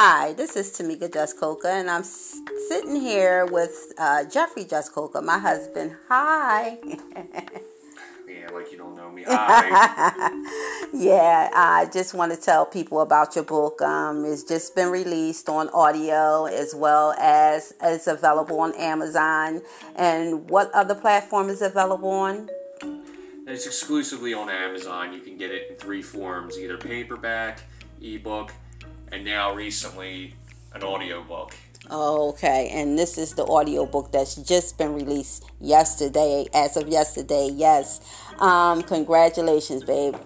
Hi, this is Tamika Jaskolka, and I'm sitting here with uh, Jeffrey Jaskolka, my husband. Hi. Yeah, like you don't know me. Hi. yeah, I just want to tell people about your book. Um, it's just been released on audio as well as it's available on Amazon. And what other platform is it available on? it's exclusively on Amazon. You can get it in three forms either paperback, ebook, and now recently an audiobook. Okay, and this is the audio book that's just been released yesterday. As of yesterday, yes. Um, congratulations, babe.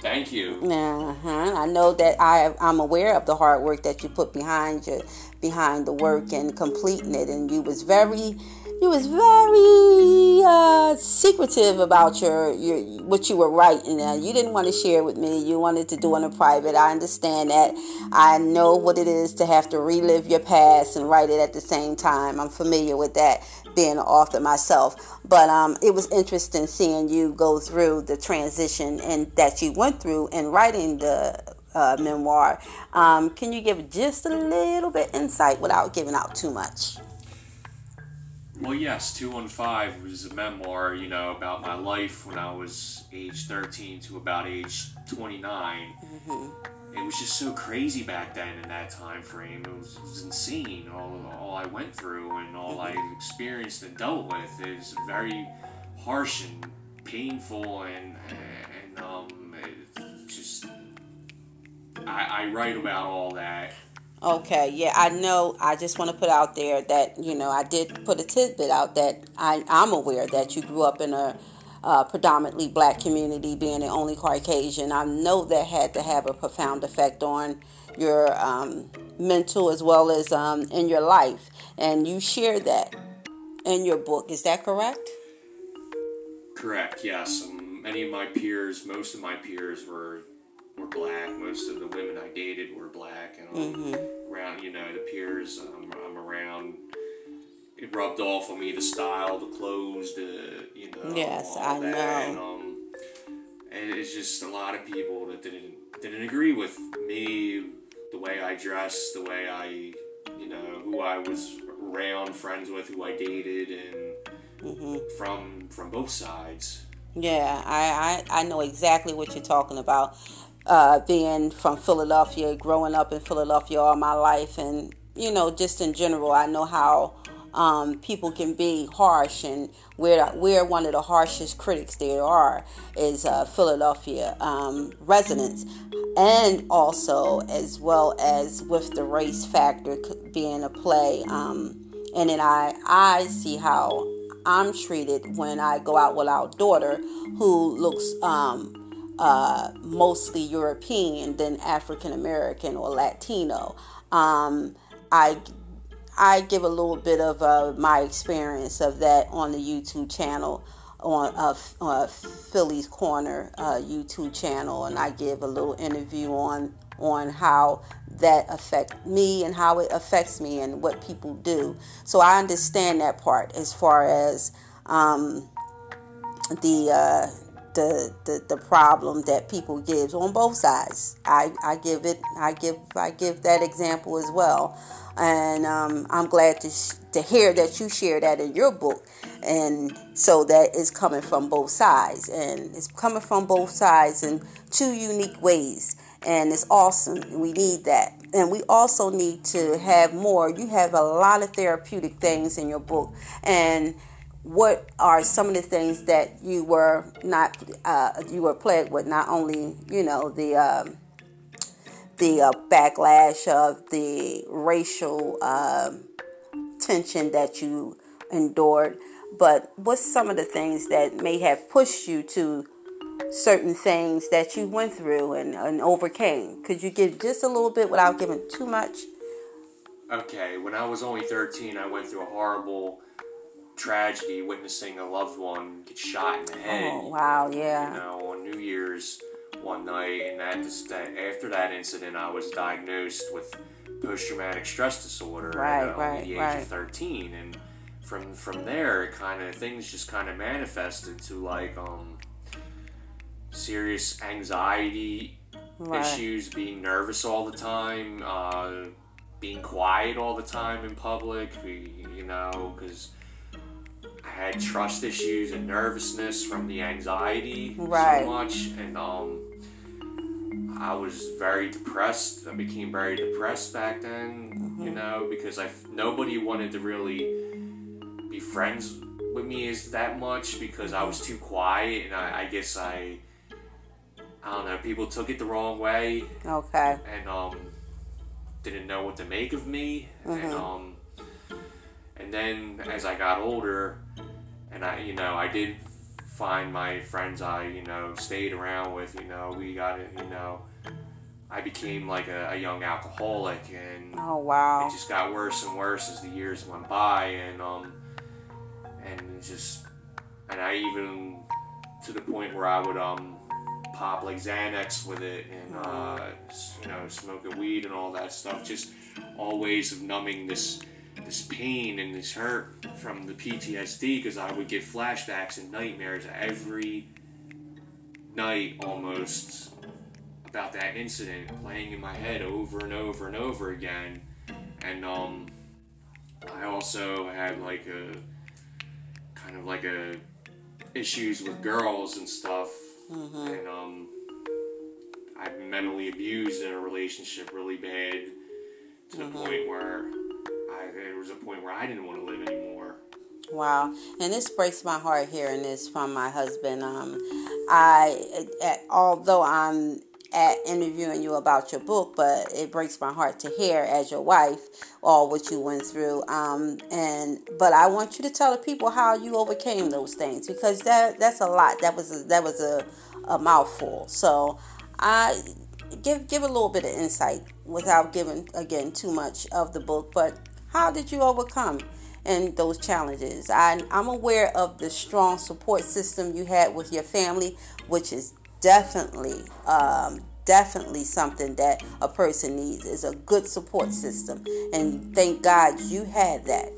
Thank you. Uh-huh. I know that I I'm aware of the hard work that you put behind you behind the work and completing it, and you was very you was very uh, secretive about your, your what you were writing. You didn't want to share with me. You wanted to do it in private. I understand that. I know what it is to have to relive your past and write it at the same time. I'm familiar with that, being an author myself. But um, it was interesting seeing you go through the transition and that you went through in writing the uh, memoir. Um, can you give just a little bit insight without giving out too much? Well, yes, 215 was a memoir, you know, about my life when I was age 13 to about age 29. Mm-hmm. It was just so crazy back then in that time frame. It was, it was insane, all, all I went through and all mm-hmm. I experienced and dealt with. is very harsh and painful, and, and um, just. I, I write about all that Okay, yeah, I know. I just want to put out there that, you know, I did put a tidbit out that I, I'm aware that you grew up in a uh, predominantly black community, being the only Caucasian. I know that had to have a profound effect on your um, mental as well as um, in your life. And you share that in your book. Is that correct? Correct, yes. Um, many of my peers, most of my peers were were black. Most of the women I dated were black, and um, mm-hmm. around you know the peers um, I'm around, it rubbed off on me the style, the clothes, the you know. Yes, I that. know. And, um, and it's just a lot of people that didn't didn't agree with me, the way I dressed, the way I, you know, who I was around, friends with, who I dated, and mm-hmm. from from both sides. Yeah, I, I I know exactly what you're talking about uh, being from Philadelphia, growing up in Philadelphia all my life, and you know, just in general, I know how um, people can be harsh, and we're we're one of the harshest critics there are is uh, Philadelphia um, residents, and also as well as with the race factor being a play, um, and then I I see how I'm treated when I go out with our daughter, who looks um, uh, mostly European than African American or Latino. Um, I I give a little bit of uh, my experience of that on the YouTube channel on uh, uh, Philly's Corner uh, YouTube channel, and I give a little interview on on how that affect me and how it affects me and what people do. So I understand that part as far as um, the uh, the, the, the problem that people gives on both sides. I, I give it I give I give that example as well, and um, I'm glad to sh- to hear that you share that in your book, and so that is coming from both sides, and it's coming from both sides in two unique ways, and it's awesome. We need that, and we also need to have more. You have a lot of therapeutic things in your book, and what are some of the things that you were not uh, you were plagued with? Not only you know the um, the uh, backlash of the racial uh, tension that you endured, but what's some of the things that may have pushed you to certain things that you went through and, and overcame? Could you give just a little bit without giving too much? Okay, when I was only 13, I went through a horrible tragedy witnessing a loved one get shot in the head. Oh wow, yeah. You know, on New Year's one night, and that just that after that incident, I was diagnosed with post traumatic stress disorder right, at right, the age right. of thirteen, and from from there, kind of things just kind of manifested to like um serious anxiety issues, being nervous all the time. Uh, being quiet all the time in public, you know, because I had trust issues and nervousness from the anxiety Right. so much, and um, I was very depressed. I became very depressed back then, you know, because I nobody wanted to really be friends with me as that much because I was too quiet, and I, I guess I. I don't know. People took it the wrong way, Okay. and um, didn't know what to make of me, and um, and then as I got older, and I, you know, I did find my friends I, you know, stayed around with, you know, we got it, you know, I became like a, a young alcoholic, and Oh wow. it just got worse and worse as the years went by, and um, and just, and I even to the point where I would um pop like Xanax with it, and uh, you know, smoking weed and all that stuff, just all ways of numbing this this pain and this hurt from the PTSD, because I would get flashbacks and nightmares every night almost about that incident playing in my head over and over and over again. And um, I also had like a kind of like a issues with girls and stuff. And um, I've been mentally abused in a relationship really bad to the point where there was a point where I didn't want to live anymore. Wow, and this breaks my heart hearing this from my husband. Um, I, at, although I'm at interviewing you about your book, but it breaks my heart to hear as your wife all what you went through. Um, and but I want you to tell the people how you overcame those things because that that's a lot. That was a, that was a, a mouthful. So I give give a little bit of insight without giving again too much of the book, but how did you overcome? and those challenges. I, I'm aware of the strong support system you had with your family, which is definitely, um, definitely something that a person needs is a good support system. And thank God you had that.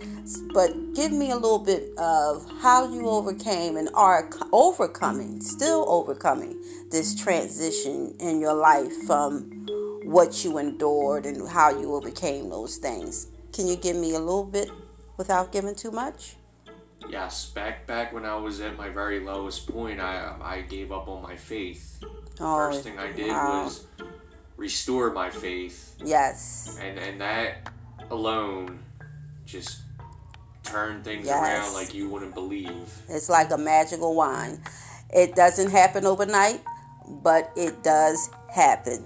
But give me a little bit of how you overcame and are overcoming, still overcoming this transition in your life from what you endured and how you overcame those things. Can you give me a little bit without giving too much? Yes, back back when I was at my very lowest point, I um, I gave up on my faith. Oh, First thing I did wow. was restore my faith, Yes. and and that alone just turned things Yes. around like you wouldn't believe. It's like a magical wand. It doesn't happen overnight, but it does happen.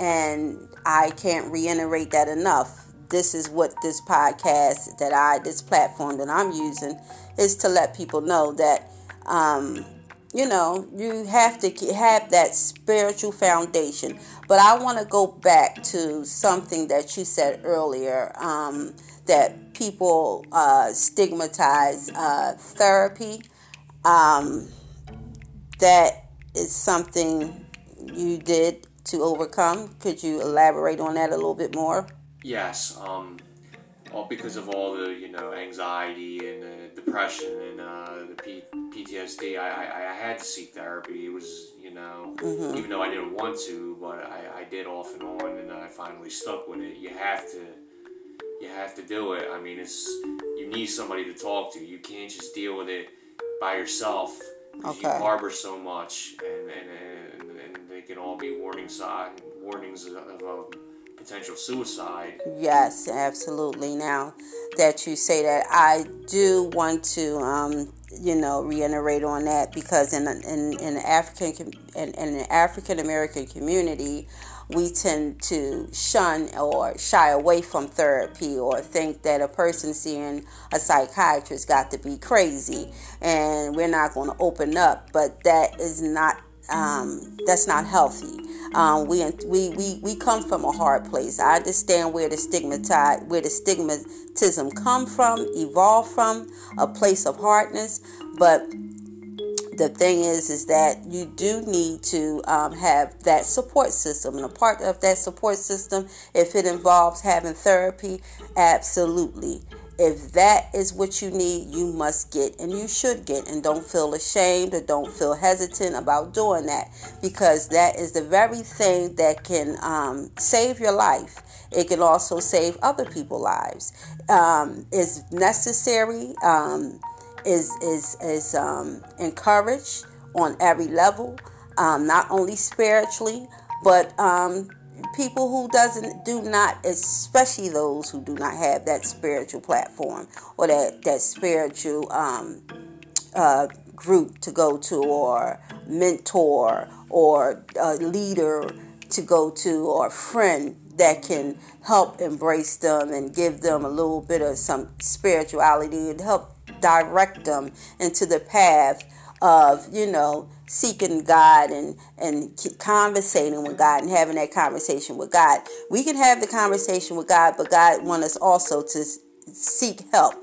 And I can't reiterate that enough. This is what this podcast that I, this platform that I'm using, is to let people know that, um, you know, you have to have that spiritual foundation. But I want to go back to something that you said earlier um, that people uh, stigmatize uh, therapy. Um, that is something you did to overcome. Could you elaborate on that a little bit more? Yes, um, all because of all the you know anxiety and depression and uh, the P- PTSD. I, I I had to seek therapy. It was you know even though I didn't want to, but I, I did off and on, and I finally stuck with it. You have to you have to do it. I mean, it's you need somebody to talk to. You can't just deal with it by yourself. 'cause You harbor so much, and and, and, and they can all be warning sign warnings of, of potential suicide. Yes, absolutely. Now that you say that, I do want to, um, you know, reiterate on that because in in in African in, in African American community, we tend to shun or shy away from therapy or think that a person seeing a psychiatrist got to be crazy and we're not going to open up. But that is not um, that's not healthy. Um, we, we we we come from a hard place. I understand where the stigmatized, where the stigmatism come from, evolved from, a place of hardness. But the thing is, is that you do need to um, have that support system, and a part of that support system, if it involves having therapy, absolutely, if that is what you need, you must get and you should get. And don't feel ashamed or don't feel hesitant about doing that because that is the very thing that can um, save your life. It can also save other people's lives. Um, necessary, um, is, is, is um, encouraged on every level, um, not only spiritually, but um, people who doesn't do not especially those who do not have that spiritual platform or that that spiritual um, uh, group to go to or mentor or a leader to go to or friend that can help embrace them and give them a little bit of some spirituality and help direct them into the path of you know seeking God and and conversating with God and having that conversation with God. We can have the conversation with God, but God wants us also to seek help.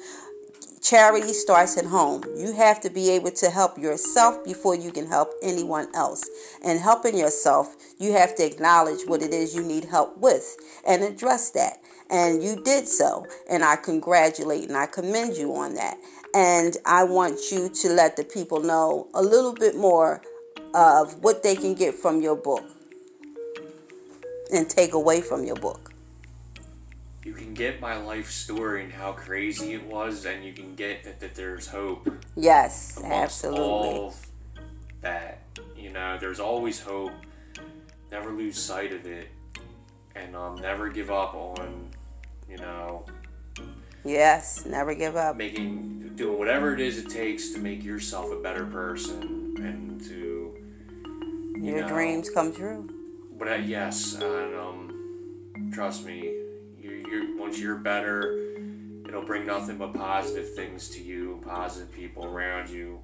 Charity starts at home. You have to be able to help yourself before you can help anyone else. And helping yourself, you have to acknowledge what it is you need help with and address that. And you did so. And I congratulate and I commend you on that. And I want you to let the people know a little bit more of what they can get from your book and take away from your book. You can get my life story and how crazy it was, and you can get that, that there's hope. Yes, absolutely. That, you know, there's always hope. Never lose sight of it, and um, never give up on, you know, Yes, never give up. Making, doing whatever it is it takes to make yourself a better person and to you your know, dreams come true. But uh, yes, and um, trust me, you, you once you're better, it'll bring nothing but positive things to you, positive people around you,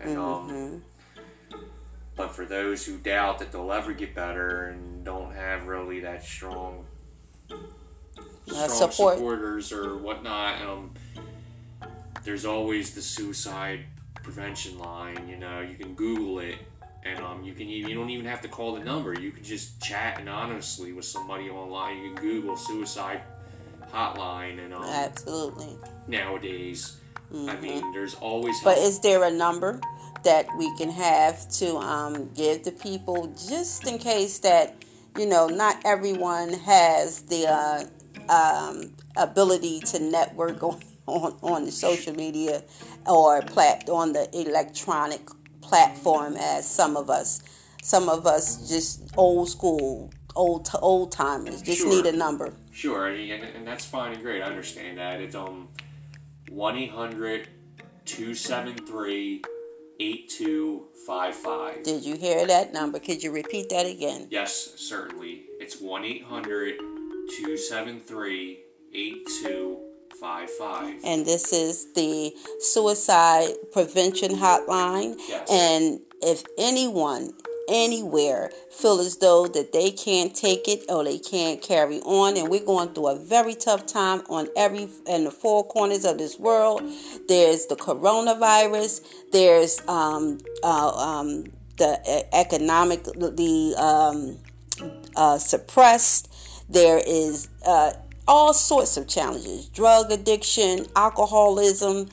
and um, mm-hmm. um. But for those who doubt that they'll ever get better and don't have really that strong strong support. supporters or whatnot. Um, there's always the suicide prevention line. You know, you can Google it, and um, you can you don't even have to call the number. You can just chat anonymously with somebody online. You can Google suicide hotline, and um, absolutely nowadays. Mm-hmm. I mean, there's always. Help. But is there a number that we can have to um, give to people just in case that you know not everyone has the uh, um, ability to network on, on, on the social media or plat- on the electronic platform as some of us. Some of us just old school, old old timers, just sure. need a number. Sure, and, and that's fine and great. I understand that. It's um 1 800 273 8255. Did you hear that number? Could you repeat that again? Yes, certainly. It's 1 800 273 8255. And this is the suicide prevention hotline. Yes. And if anyone anywhere feel as though that they can't take it or they can't carry on and we're going through a very tough time on every in the four corners of this world there's the coronavirus there's um, uh, um, the economic the um, uh, suppressed there is uh, all sorts of challenges drug addiction, alcoholism,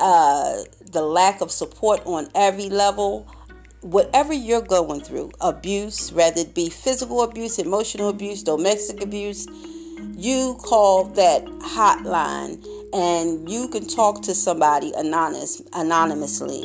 uh, the lack of support on every level. Whatever you're going through, abuse, whether it be physical abuse, emotional abuse, domestic abuse, you call that hotline and you can talk to somebody anonymous, anonymously.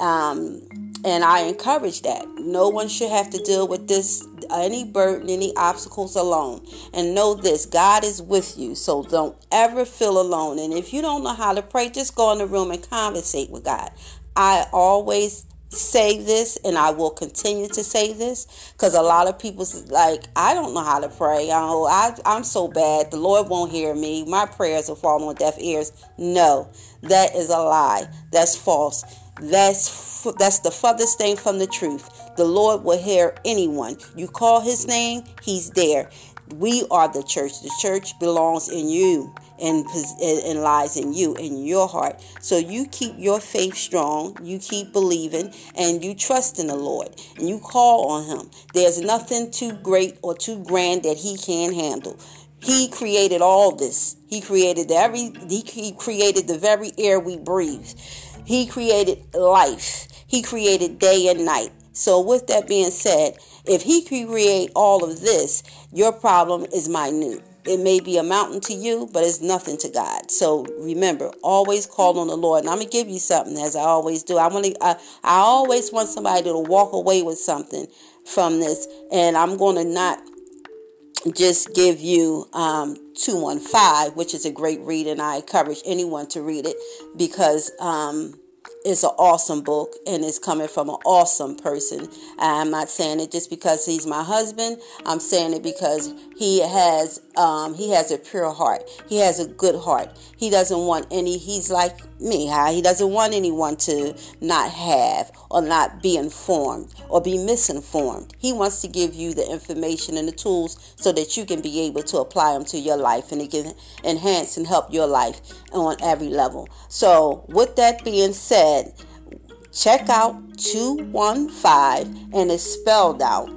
Um, and I encourage that. No one should have to deal with this, any burden, any obstacles alone. And know this God is with you. So don't ever feel alone. And if you don't know how to pray, just go in the room and conversate with God. I always say this and I will continue to say this because a lot of people's like I don't know how to pray. Oh, I I'm so bad. The Lord won't hear me. My prayers will fall on deaf ears. No, that is a lie. That's false. That's that's the furthest thing from the truth. The Lord will hear anyone. You call his name, he's there. We are the church. The church belongs in you and, and lies in you, in your heart. So you keep your faith strong, you keep believing, and you trust in the Lord, and you call on Him. There's nothing too great or too grand that He can't handle. He created all this. He created every he created the very air we breathe. He created life. He created day and night. So with that being said, if he create all of this, your problem is minute. It may be a mountain to you, but it's nothing to God. So remember, always call on the Lord. And I'm gonna give you something, as I always do. I want to. I, I always want somebody to walk away with something from this, and I'm gonna not just give you um, 215, which is a great read, and I encourage anyone to read it because um, it's an awesome book and it's coming from an awesome person. I'm not saying it just because he's my husband. I'm saying it because he has um, he has a pure heart. He has a good heart. He doesn't want any. He's like me. He doesn't want anyone to not have or not be informed or be misinformed. He wants to give you the information and the tools so that you can be able to apply them to your life and it can enhance and help your life on every level. So, with that being said, check out 215 and it's spelled out.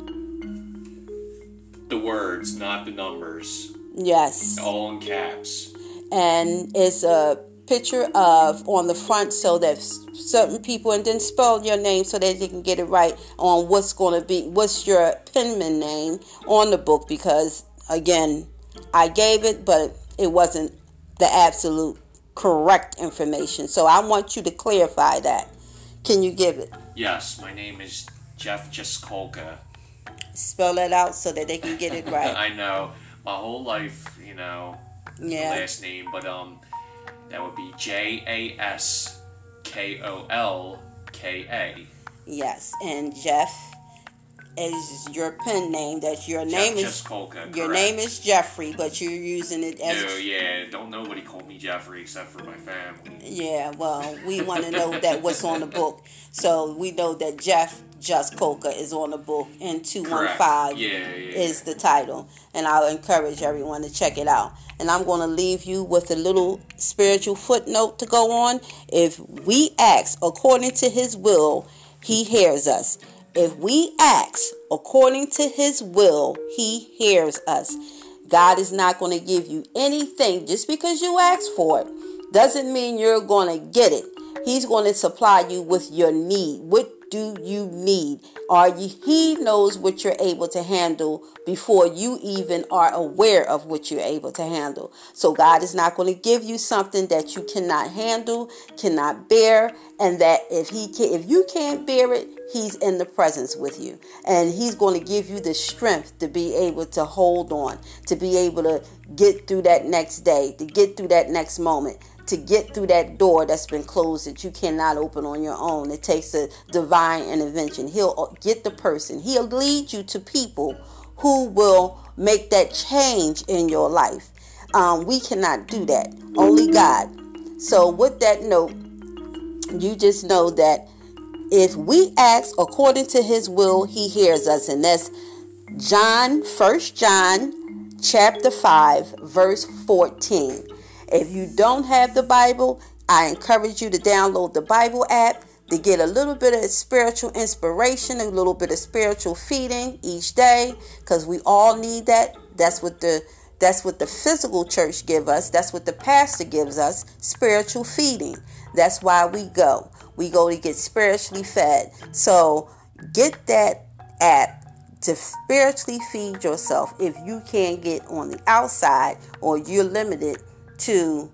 The words, not the numbers. Yes. All in caps. And it's a picture of on the front so that certain people and then spell your name so that they can get it right on what's going to be what's your penman name on the book because again I gave it but it wasn't the absolute correct information. So I want you to clarify that. Can you give it? Yes my name is Jeff Jaskolka spell that out so that they can get it right. I know my whole life you know yeah last name but um that would be J A S K O L K A. Yes, and Jeff is your pen name. That your Jeff name is Kolka, your name is Jeffrey, but you're using it as. No, yeah, don't nobody call me Jeffrey except for my family. Yeah, well, we want to know that what's on the book, so we know that Jeff Jaskolka is on the book, and two one five is the title, and I'll encourage everyone to check it out. And I'm going to leave you with a little spiritual footnote to go on. If we ask according to His will, He hears us. If we ask according to his will, he hears us. God is not going to give you anything just because you ask for it. Doesn't mean you're going to get it. He's going to supply you with your need, what do you need? Are you he knows what you're able to handle before you even are aware of what you're able to handle. So God is not going to give you something that you cannot handle, cannot bear, and that if he can if you can't bear it, he's in the presence with you. And he's going to give you the strength to be able to hold on, to be able to get through that next day, to get through that next moment to get through that door that's been closed that you cannot open on your own. It takes a divine intervention. He'll uh, get the person, he'll lead you to people who will make that change in your life. Um, we cannot do that, only God. So, with that note, you just know that if we ask according to his will, he hears us. And that's John, First John chapter 5, verse 14. If you don't have the Bible, I encourage you to download the Bible app to get a little bit of spiritual inspiration, a little bit of spiritual feeding each day because we all need that. That's what the that's what the physical church give us. That's what the pastor gives us, spiritual feeding. That's why we go. We go to get spiritually fed. So, get that app to spiritually feed yourself if you can't get on the outside or you're limited to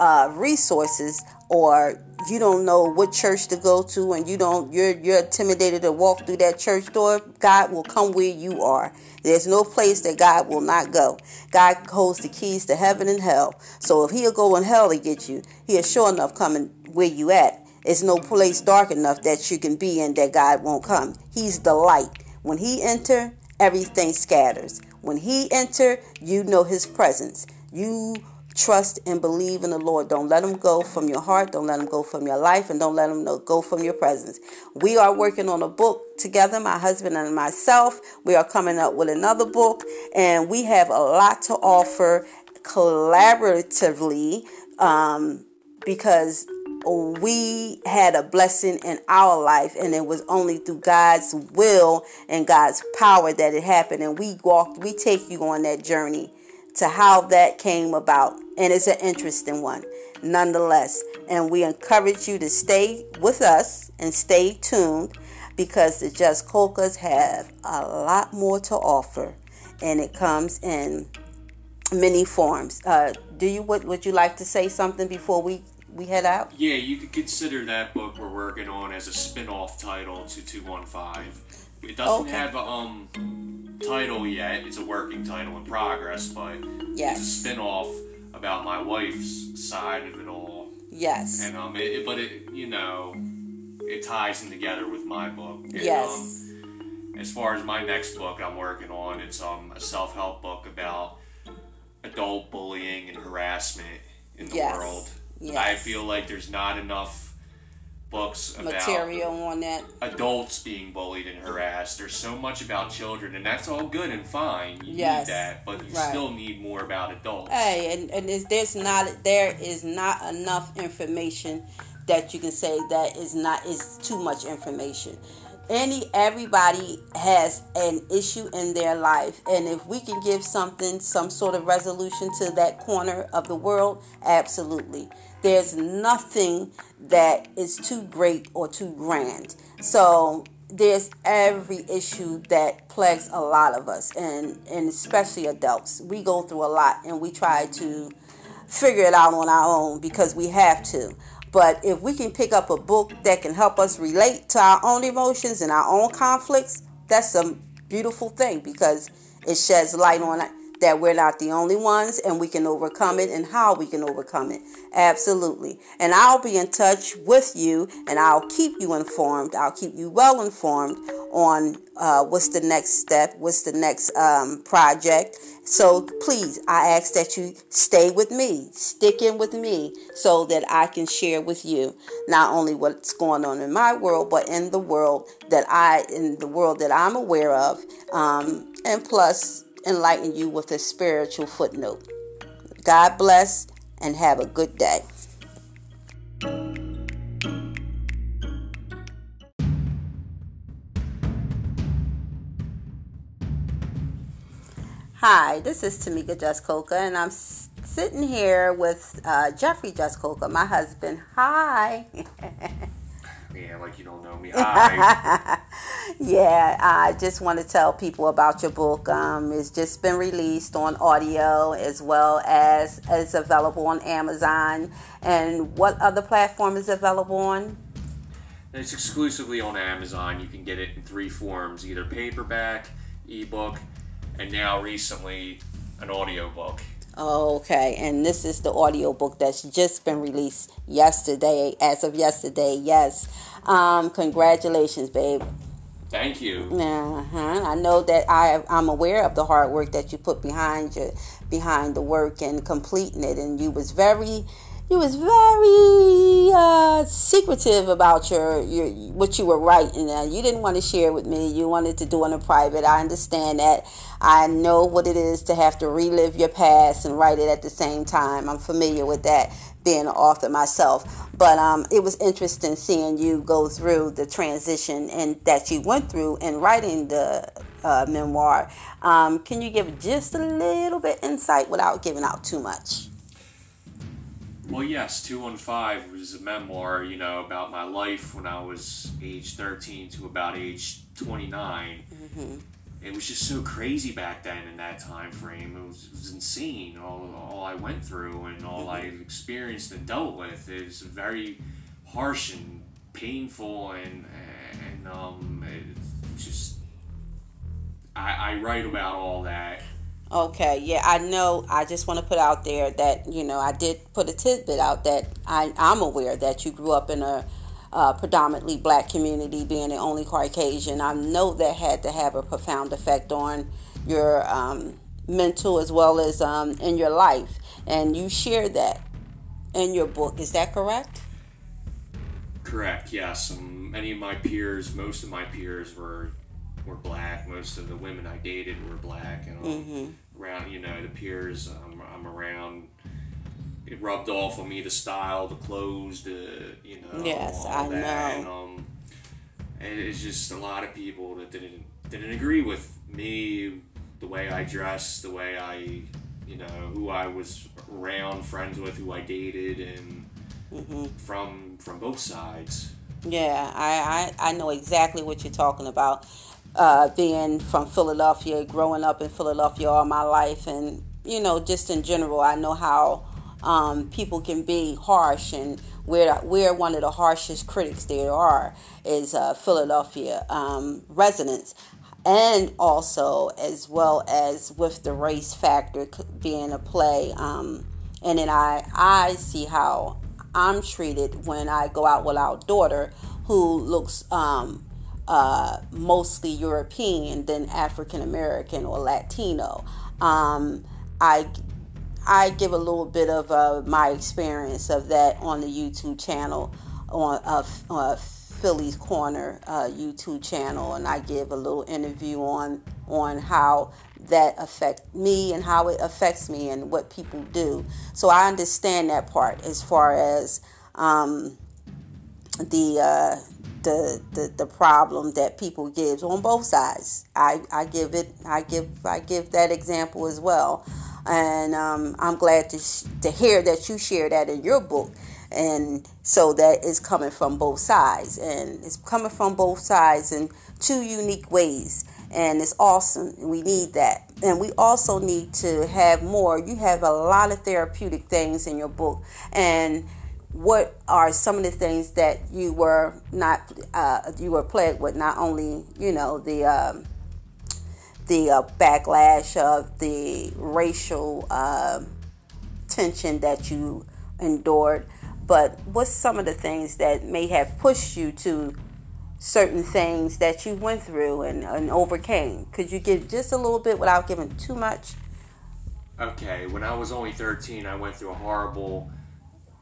uh, resources or you don't know what church to go to and you don't you're you're intimidated to walk through that church door god will come where you are. There's no place that god will not go. God holds the keys to heaven and hell. So if he'll go in hell to get you he'll sure enough coming where you at. There's no place dark enough that you can be in that god won't come. He's the light. When he enter everything scatters. When he enter you know his presence. You trust and believe in the Lord. Don't let them go from your heart. Don't let them go from your life. And don't let them go from your presence. We are working on a book together, my husband and myself. We are coming up with another book. And we have a lot to offer collaboratively um, because we had a blessing in our life and it was only through God's will and God's power that it happened and we walked we take you on that journey to how that came about. And it's an interesting one, nonetheless. And we encourage you to stay with us and stay tuned because the Jaskolkas have a lot more to offer. And it comes in many forms. Uh, do you would, would you like to say something before we we head out? Yeah, you could consider that book we're working on as a spin-off title to 215. It doesn't Okay. have a um title yet. It's a working title in progress, but Yes. it's a spin-off about my wife's side of it all. Yes. And um, it, it- but it you know it ties in together with my book. And, Yes. Um, as far as my next book I'm working on, it's um a self-help book about adult bullying and harassment in the Yes. world. Yes. I feel like there's not enough books about Material on that. adults being bullied and harassed. There's so much about children, and that's all good and fine. You Yes. need that, but you Right. still need more about adults. Hey, and, and there's not there is not enough information that you can say that is not is too much information. Any everybody has an issue in their life, and if we can give something, some sort of resolution to that corner of the world, absolutely. There's nothing that is too great or too grand. So there's every issue that plagues a lot of us and and especially adults we go through a lot and we try to figure it out on our own because we have to but if we can pick up a book that can help us relate to our own emotions and our own conflicts that's a beautiful thing because it sheds light on that we're not the only ones and we can overcome it and how we can overcome it. Absolutely. And I'll be in touch with you and I'll keep you informed. I'll keep you well informed on uh, what's the next step, what's the next um, project. So please, I ask that you stay with me, stick in with me so that I can share with you not only what's going on in my world, but in the world that I, in the world that I'm aware of. Um, and plus, enlighten you with a spiritual footnote. God bless and have a good day. Hi, this is Tamika Jaskolka, and I'm sitting here with uh, Jeffrey Jaskolka, my husband. Hi. Yeah, like you don't know me. Hi. Yeah, I just want to tell people about your book. Um, it's just been released on audio as well as it's available on Amazon. And what other platform is it available on? it's exclusively on Amazon. You can get it in three forms: either paperback, ebook, and now recently an audiobook. Okay, and this is the audio book that's just been released yesterday, as of yesterday. Yes. Um, congratulations, babe. Thank you. Uh-huh. I know that I I'm aware of the hard work that you put behind you behind the work and completing it and you was very you was very uh, secretive about your, your what you were writing. Uh, you didn't want to share with me. You wanted to do it in private. I understand that. I know what it is to have to relive your past and write it at the same time. I'm familiar with that, being an author myself. But um, it was interesting seeing you go through the transition and that you went through in writing the uh, memoir. Um, can you give just a little bit insight without giving out too much? Well, yes, 215 was a memoir, you know, about my life when I was age 13 to about age 29. It was just so crazy back then in that time frame. It was, it was insane, all, all I went through and all I experienced and dealt with. It was very harsh and painful, and, and um, it just. I, I write about all that. Okay, yeah, I know. I just want to put out there that you know I did put a tidbit out that I, I'm aware that you grew up in a uh, predominantly black community, being the only Caucasian. I know that had to have a profound effect on your um, mental as well as um, in your life, and you share that in your book. Is that correct? Correct. Yes. Um, many of my peers, most of my peers were were black. Most of the women I dated were black, and um, around you know the peers um, I'm around. It rubbed off on me the style, the clothes, the you know. Yes, I that. know. And, um, and it's just a lot of people that didn't didn't agree with me, the way I dress, the way I, you know, who I was around, friends with, who I dated, and Mm-hmm. from from both sides. Yeah, I, I, I know exactly what you're talking about. Uh, being from Philadelphia, growing up in Philadelphia all my life, and you know, just in general, I know how um, people can be harsh, and we're we're one of the harshest critics there are is uh, Philadelphia um, residents, and also as well as with the race factor being a play. Um, and then I I see how I'm treated when I go out with our daughter, who looks um, uh, mostly European than African American or Latino. Um, I I give a little bit of uh, my experience of that on the YouTube channel on uh, uh, Philly's Corner uh, YouTube channel, and I give a little interview on on how that affect me and how it affects me and what people do. So I understand that part as far as um, the, uh, the the the problem that people gives on both sides. I, I give it I give I give that example as well, and um, I'm glad to sh- to hear that you share that in your book. And so that is coming from both sides, and it's coming from both sides in two unique ways and it's awesome. We need that. And we also need to have more. You have a lot of therapeutic things in your book. And what are some of the things that you were not uh, you were plagued with? Not only you know the um, the uh, backlash of the racial uh, tension that you endured, but what's some of the things that may have pushed you to certain things that you went through and, and overcame. Could you give just a little bit without giving too much? Okay, when I was only 13, I went through a horrible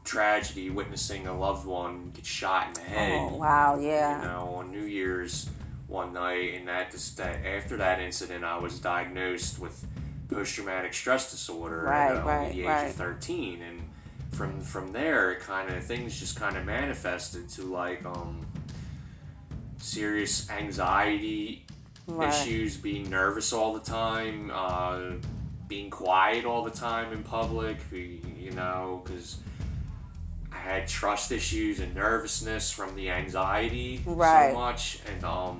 tragedy witnessing a loved one get shot in the head. Oh, wow, yeah. You know, on New Year's one night, and that, that after that incident, I was diagnosed with post traumatic stress disorder Right, at uh, right, the age right. of 13, and from from there, it kind of things just kind of manifested to like um serious anxiety issues, being nervous all the time, uh, being quiet all the time in public, you know, because I had trust issues and nervousness from the anxiety Right. so much, and um,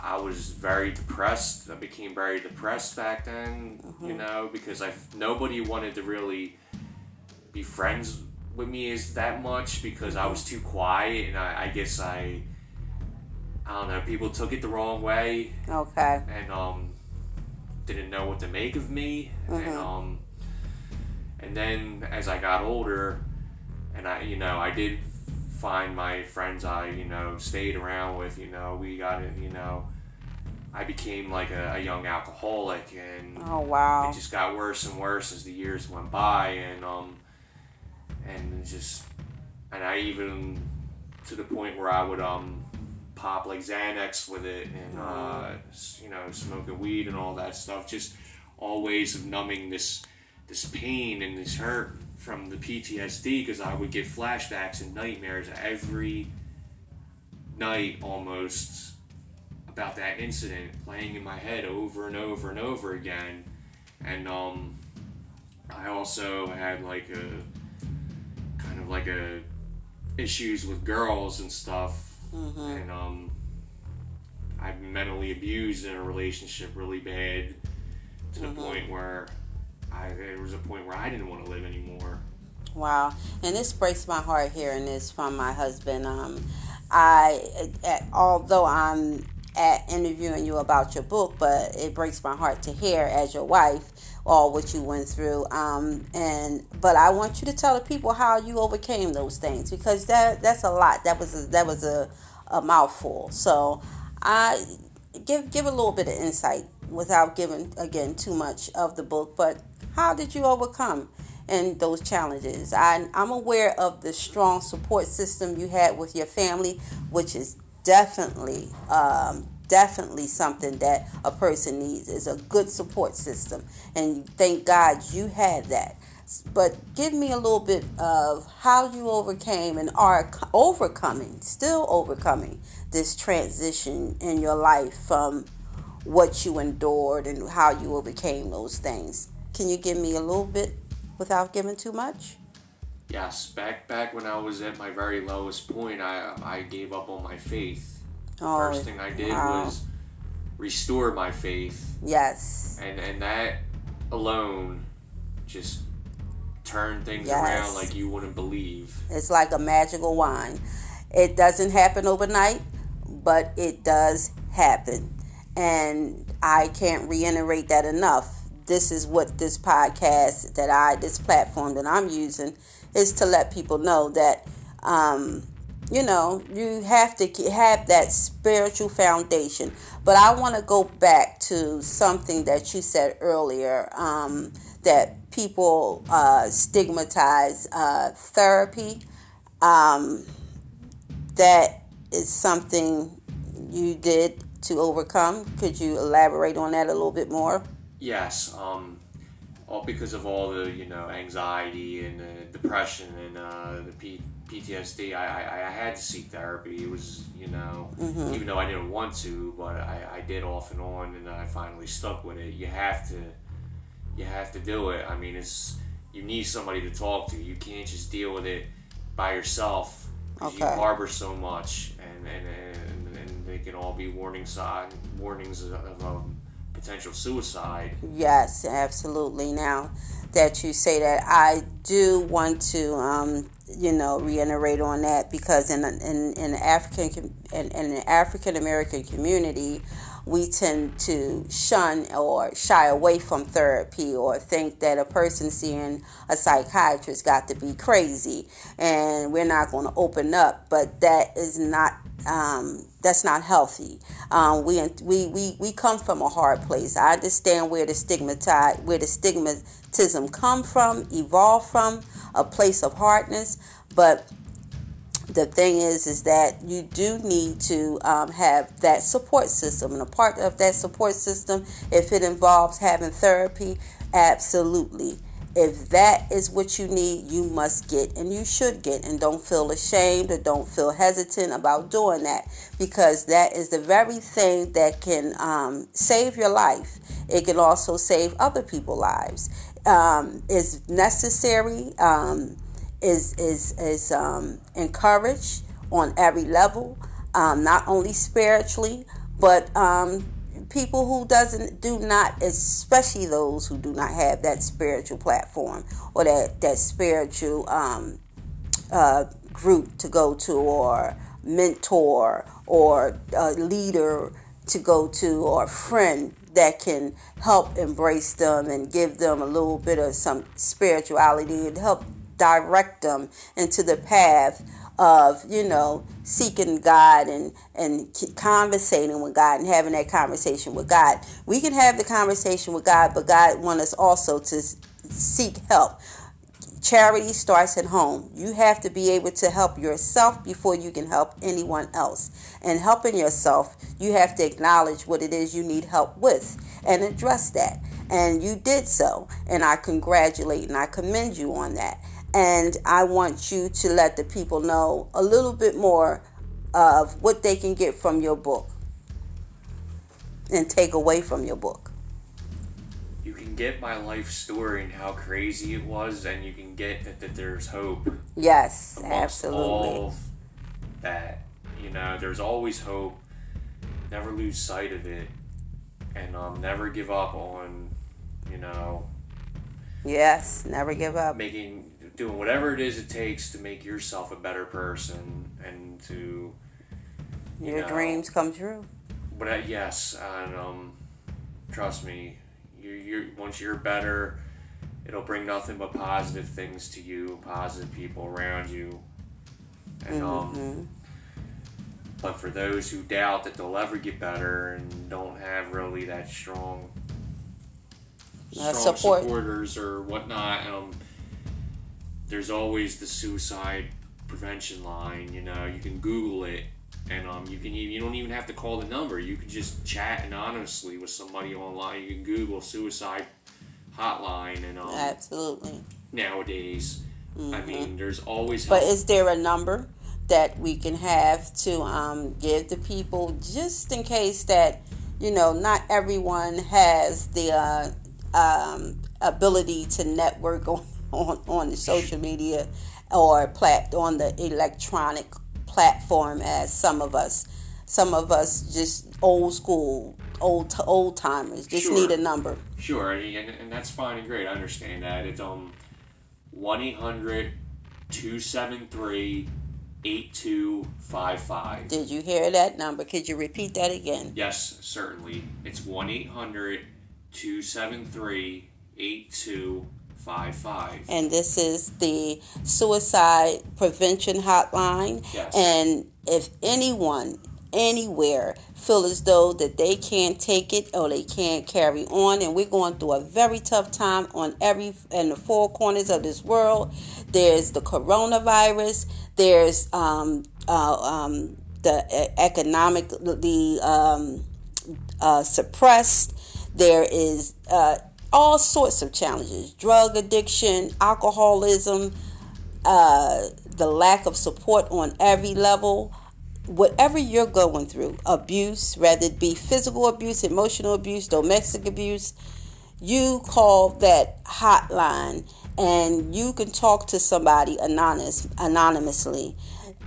I was very depressed. I became very depressed back then, Mm-hmm. you know, because I nobody wanted to really be friends with me as that much because I was too quiet, and I, I guess I. I don't know. People took it the wrong way, Okay. and um, didn't know what to make of me, and um, and then as I got older, and I, you know, I did find my friends I, you know, stayed around with. You know, we got it. You know, I became like a, a young alcoholic, and Oh, wow. it just got worse and worse as the years went by, and um, and just, and I even to the point where I would um pop like Xanax with it, and uh, you know, smoking weed and all that stuff, just all ways of numbing this this pain and this hurt from the PTSD because I would get flashbacks and nightmares every night almost about that incident playing in my head over and over and over again. And um, I also had like a kind of like a issues with girls and stuff, and um, I've mentally abused in a relationship really bad to the point where I there was a point where I didn't want to live anymore. Wow, and this breaks my heart hearing this from my husband. Um, I, uh, although I'm at interviewing you about your book, but it breaks my heart to hear as your wife all what you went through. Um, and but I want you to tell the people how you overcame those things because that that's a lot. That was a, that was a, a mouthful. So I give give a little bit of insight without giving again too much of the book, but how did you overcome and those challenges? I, I'm aware of the strong support system you had with your family, which is definitely um, definitely something that a person needs is a good support system, and thank God you had that. But give me a little bit of how you overcame and are overcoming, still overcoming this transition in your life from what you endured and how you overcame those things. can you give me a little bit without giving too much? Yes, back back when I was at my very lowest point, I I gave up on my faith. Oh, First thing I did wow. was restore my faith, Yes. and and that alone just turned things Yes. around like you wouldn't believe. It's like a magical wine. It doesn't happen overnight, but it does happen. And I can't reiterate that enough. This is what this podcast that I, this platform that I'm using, is to let people know that, um, you know, you have to have that spiritual foundation. But I want to go back to something that you said earlier um, that people uh, stigmatize uh, therapy. Um, that is something you did to overcome. Could you elaborate on that a little bit more? Yes, um, all because of all the you know anxiety and uh, depression and uh, the P- PTSD. I, I I had to seek therapy. It was you know even though I didn't want to, but I, I did off and on, and I finally stuck with it. You have to you have to do it. I mean, it's you need somebody to talk to. You can't just deal with it by yourself because you harbor so much, and and they can all be warning sign warnings of, of um, potential suicide. Yes, absolutely. Now that you say that, I do want to, um, you know, reiterate on that because in in in African in, in the African American community, we tend to shun or shy away from therapy or think that a person seeing a psychiatrist got to be crazy and we're not going to open up. But that is not um, that's not healthy. Um, we, we we we come from a hard place. I understand where the stigmatize where the stigmatism come from, evolved from, a place of hardness, but the thing is is that you do need to um, have that support system and a part of that support system if it involves having therapy absolutely if that is what you need you must get and you should get. And don't feel ashamed or don't feel hesitant about doing that because that is the very thing that can um, save your life. It can also save other people's lives. Um, is necessary um, is is is um, encouraged on every level, um, not only spiritually, but um, people who doesn't do not, especially those who do not have that spiritual platform or that that spiritual um, uh, group to go to or mentor or a leader to go to or friend that can help embrace them and give them a little bit of some spirituality and help direct them into the path of you know seeking God and and conversating with God and having that conversation with God. We can have the conversation with God, but God wants us also to seek help. Charity starts at home. You have to be able to help yourself before you can help anyone else. And helping yourself, you have to acknowledge what it is you need help with and address that. And you did so. And I congratulate and I commend you on that. And I want you to let the people know a little bit more of what they can get from your book and take away from your book. You can get my life story and how crazy it was, and you can get that, that there's hope Yes, absolutely. that. You know, there's always hope. Never lose sight of it, and um, never give up on, you know, Yes, never give up. making doing whatever it is it takes to make yourself a better person and to Your know. dreams come true. but uh, yes and um trust me you you once you're better it'll bring nothing but positive things to you positive people around you and um Mhm. but for those who doubt that they'll ever get better and don't have really that strong Uh, strong support. supporters or whatnot um there's always the suicide prevention line you know you can google it and um, you can even, you don't even have to call the number you can just chat anonymously with somebody online you can google suicide hotline and um, Absolutely. nowadays i mean there's always Mm-hmm. But is there a number that we can have to um, give to people just in case that, you know, not everyone has the uh, um, ability to network on, on, on the social media or plat on the electronic platform as some of us. Some of us just old school, old old timers, just Sure. need a number. Sure, and, and that's fine and great. I understand that. It's um 1 800 273 8255. Did you hear that number? Could you repeat that again? Yes, certainly. It's 1 800 273 8255. And this is the suicide prevention hotline. Yes. And if anyone anywhere feel as though that they can't take it or they can't carry on and we're going through a very tough time on every in the four corners of this world there's the coronavirus there's um, uh, um, the economic the um, uh, suppressed. There is uh, all sorts of challenges drug addiction, alcoholism, uh, the lack of support on every level. Whatever you're going through, abuse, whether it be physical abuse, emotional abuse, domestic abuse, you call that hotline and you can talk to somebody anonymous, anonymously.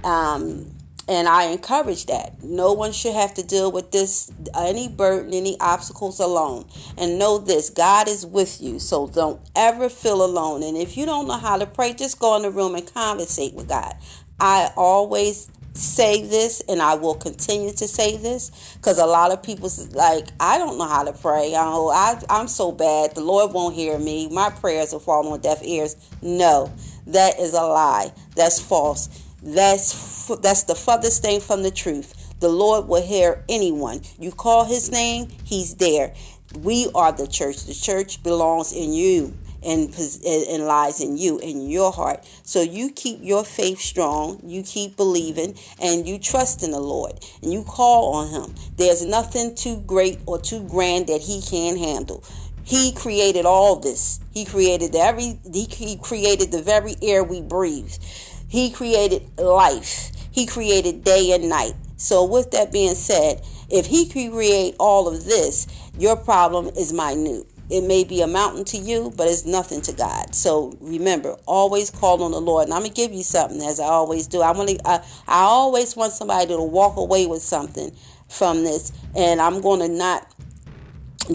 Um, and I encourage that. No one should have to deal with this, any burden, any obstacles alone. And know this God is with you. So don't ever feel alone. And if you don't know how to pray, just go in the room and conversate with God. I always say this and I will continue to say this because a lot of people's like I don't know how to pray. I, don't, I I'm so bad. The Lord won't hear me. My prayers will fall on deaf ears. No, that is a lie. That's false. That's that's the furthest thing from the truth. The Lord will hear anyone. You call his name, he's there. We are the church. The church belongs in you and, and lies in you, in your heart. So you keep your faith strong, you keep believing, and you trust in the Lord, and you call on Him. There's nothing too great or too grand that He can't handle. He created all this. He created every. He, he created the very air we breathe. He created life. He created day and night. So, with that being said, if He can create all of this, your problem is minute. It may be a mountain to you, but it's nothing to God. So remember, always call on the Lord. And I'm gonna give you something, as I always do. I want to. I, I always want somebody to walk away with something from this, and I'm gonna not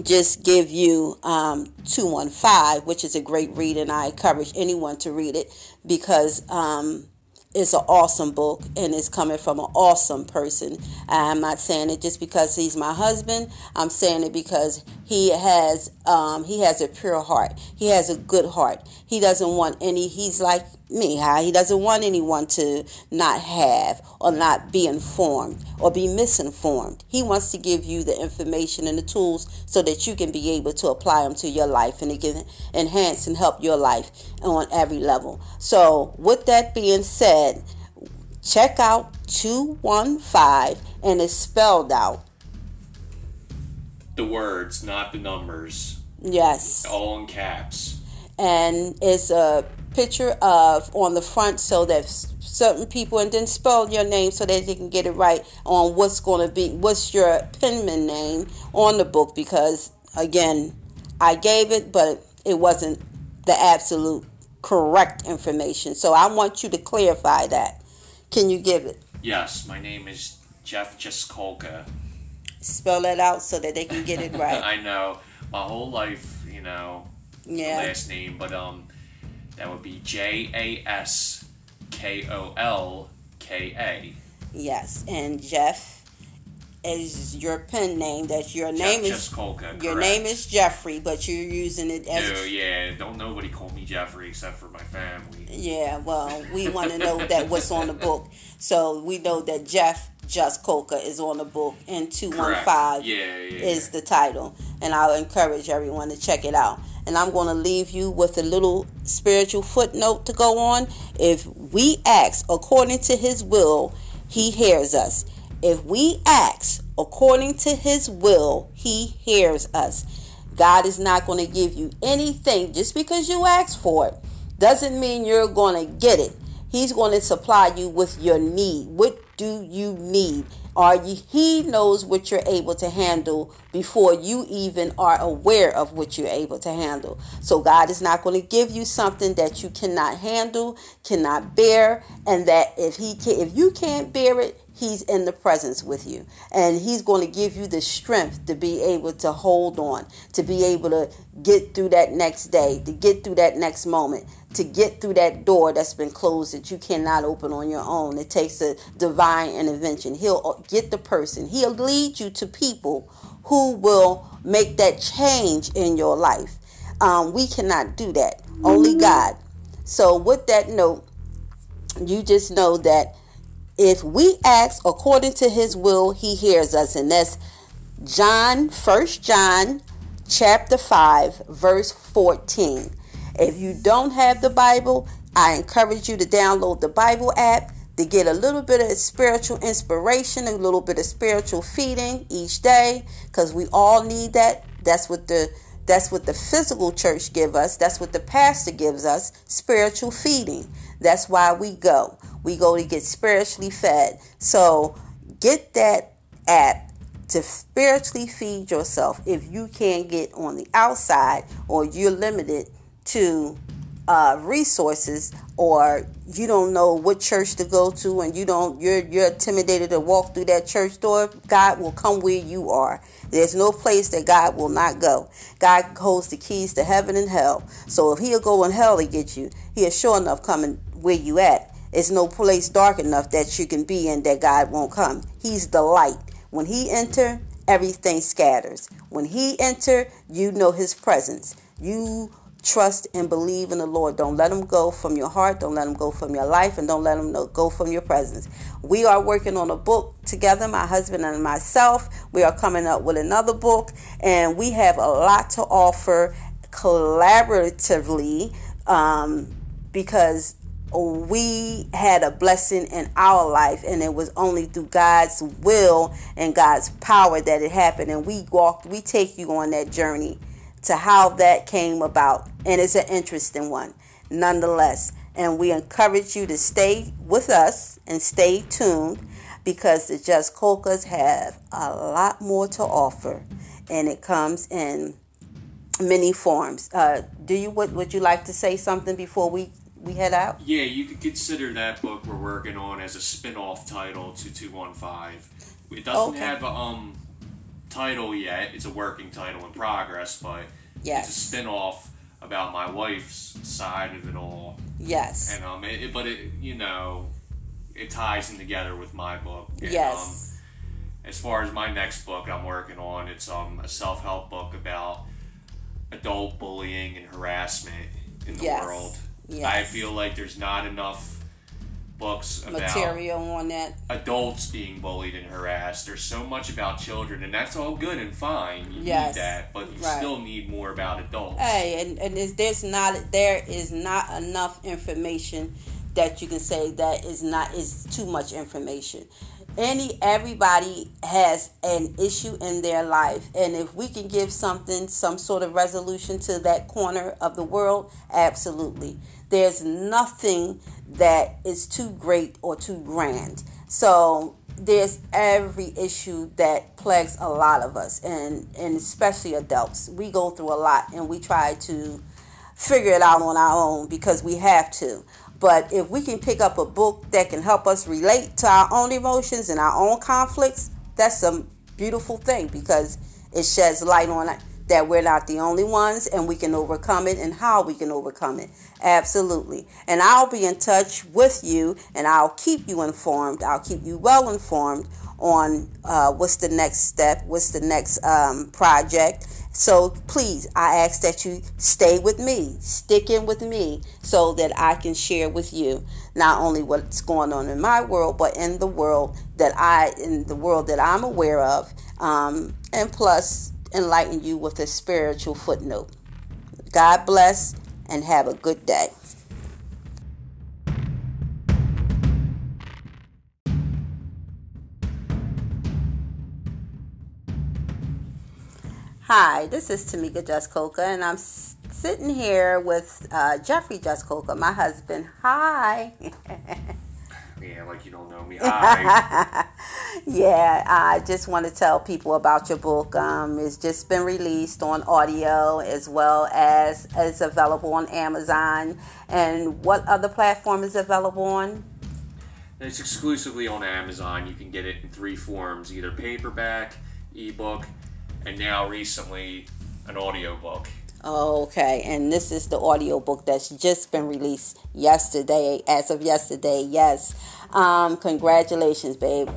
just give you um, 215, which is a great read, and I encourage anyone to read it because um, it's an awesome book and it's coming from an awesome person. I'm not saying it just because he's my husband. I'm saying it because he has um, he has a pure heart. He has a good heart. He doesn't want any. He's like me. He doesn't want anyone to not have or not be informed or be misinformed. He wants to give you the information and the tools so that you can be able to apply them to your life and it can enhance and help your life on every level. So, with that being said, check out 215 and it's spelled out. The words, not the numbers. Yes. All in caps. and it's a picture of on the front so that certain people and then spell your name so that they can get it right on what's going to be what's your penman name on the book because again I gave it but it wasn't the absolute correct information so I want you to clarify that can you give it Yes, my name is Jeff Jaskolka. Spell that out so that they can get it right I know. My whole life, you know, yeah last name, but um, that would be J A S K O L K A. yes and Jeff is your pen name that's your name Jeff is Jaskolka. Your correct. name is Jeffrey, but you're using it as No, yeah, don't nobody call me Jeffrey except for my family. yeah. Well, we want to know that what's on the book, so we know that Jeff Jaskolka is on the book, and two one Yeah, yeah. is the title, and I'll encourage everyone to check it out. And I'm going to leave you with a little spiritual footnote to go on. If we ask according to His will, He hears us. If we ask according to His will, He hears us. God is not going to give you anything just because you ask for it. Doesn't mean you're going to get it. He's going to supply you with your need. What do you need? Are you, he knows what you're able to handle before you even are aware of what you're able to handle. So God is not going to give you something that you cannot handle, cannot bear, and that if he can, if you can't bear it, he's in the presence with you and he's going to give you the strength to be able to hold on to be able to get through that next day to get through that next moment to get through that door that's been closed that you cannot open on your own. It takes a divine intervention. He'll get the person, he'll lead you to people who will make that change in your life. Um, we cannot do that, only. God. So, with that note, you just know that if we ask according to his will, he hears us. And that's John, First John chapter 5, verse 14. If you don't have the Bible, I encourage you to download the Bible app to get a little bit of spiritual inspiration, a little bit of spiritual feeding each day because we all need that. That's what the that's what the physical church give us. That's what the pastor gives us, spiritual feeding. That's why we go. We go to get spiritually fed. So, get that app to spiritually feed yourself if you can't get on the outside or you're limited to uh, resources or you don't know what church to go to and you don't you're you're intimidated to walk through that church door god will come where you are. There's no place that god will not go. God holds the keys to heaven and hell. So if he'll go in hell to get you he'll sure enough coming where you at. It's no place dark enough that you can be in that god won't come. He's the light. When he enter everything scatters. When he enter you know his presence. You trust and believe in the Lord. Don't let them go from your heart. Don't let them go from your life. And don't let them go from your presence. We are working on a book together, my husband and myself. We are coming up with another book. And we have a lot to offer collaboratively um, because we had a blessing in our life and it was only through God's will and God's power that it happened and we walked we take you on that journey to how that came about. And it's an interesting one, nonetheless. And we encourage you to stay with us and stay tuned because the Jaskolkas have a lot more to offer. And it comes in many forms. Uh, do you would, would you like to say something before we, we head out? Yeah, you could consider that book we're working on as a spin-off title to 215. It doesn't okay. have a um title yet. It's a working title in progress, but yes. it's a spin-off about my wife's side of it all. Yes. And um, it, but it you know, it ties in together with my book. And, yes. Um, as far as my next book I'm working on, it's um a self-help book about adult bullying and harassment in the yes. world. Yes. I feel like there's not enough books about material on that. Adults being bullied and harassed. There's so much about children, and that's all good and fine. You yes. need that, but you right. still need more about adults. Hey, and, and there's not there is not enough information that you can say that is not is too much information any everybody has an issue in their life and if we can give something some sort of resolution to that corner of the world absolutely there's nothing that is too great or too grand. So there's every issue that plagues a lot of us and and especially adults. We go through a lot and we try to figure it out on our own because we have to. But if we can pick up a book that can help us relate to our own emotions and our own conflicts, that's a beautiful thing because it sheds light on that we're not the only ones and we can overcome it and how we can overcome it. Absolutely. And I'll be in touch with you and I'll keep you informed. I'll keep you well informed on uh, what's the next step, what's the next um, project, so please, I ask that you stay with me, stick in with me, so that I can share with you not only what's going on in my world, but in the world that I, in the world that I'm aware of, um, and plus enlighten you with a spiritual footnote. God bless and have a good day. Hi, this is Tamika Jaskolka, and I'm sitting here with uh, Jeffrey Jaskolka, my husband. Hi. yeah, like you don't know me. Hi. yeah, I just want to tell people about your book. Um, it's just been released on audio as well as it's available on Amazon. And what other platform is it available on? It's exclusively on Amazon. You can get it in three forms either paperback, ebook, and now recently an audiobook. Okay, and this is the audiobook that's just been released yesterday, as of yesterday. Yes. Um, congratulations, babe.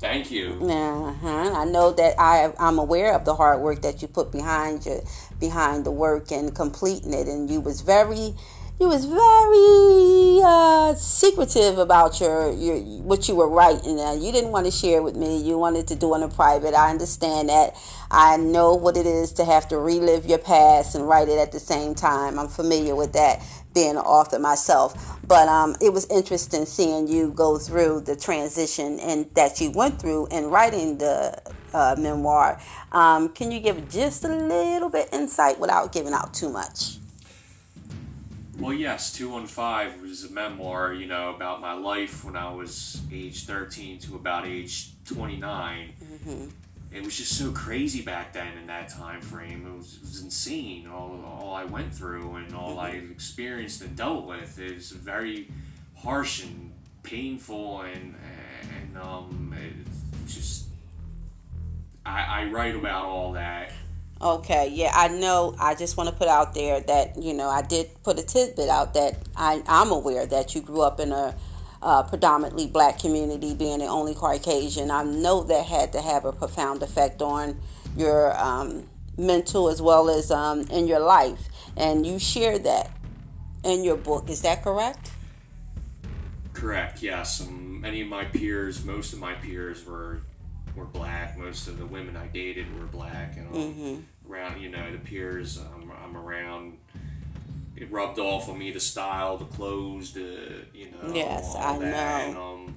Thank you. Uh-huh. I know that I I'm aware of the hard work that you put behind you behind the work and completing it and you was very you was very uh, secretive about your, your what you were writing. Uh, you didn't want to share with me. You wanted to do it in private. I understand that. I know what it is to have to relive your past and write it at the same time. I'm familiar with that, being an author myself. But um, it was interesting seeing you go through the transition and that you went through in writing the uh, memoir. Um, can you give just a little bit insight without giving out too much? Well, yes, 215 was a memoir, you know, about my life when I was age 13 to about age 29. Mm-hmm. It was just so crazy back then in that time frame. It was, it was insane, all, all I went through and all mm-hmm. I experienced and dealt with. It was very harsh and painful, and, and um, just. I, I write about all that Okay, yeah, I know. I just want to put out there that you know I did put a tidbit out that I, I'm aware that you grew up in a uh, predominantly black community, being the only Caucasian. I know that had to have a profound effect on your um, mental as well as um, in your life, and you share that in your book. Is that correct? Correct. Yes. Um, many of my peers, most of my peers, were were black. Most of the women I dated were black, and mm-hmm. around you know the peers I'm, I'm around. It rubbed off on me the style, the clothes, the you know. Yes, I that. know. And, um,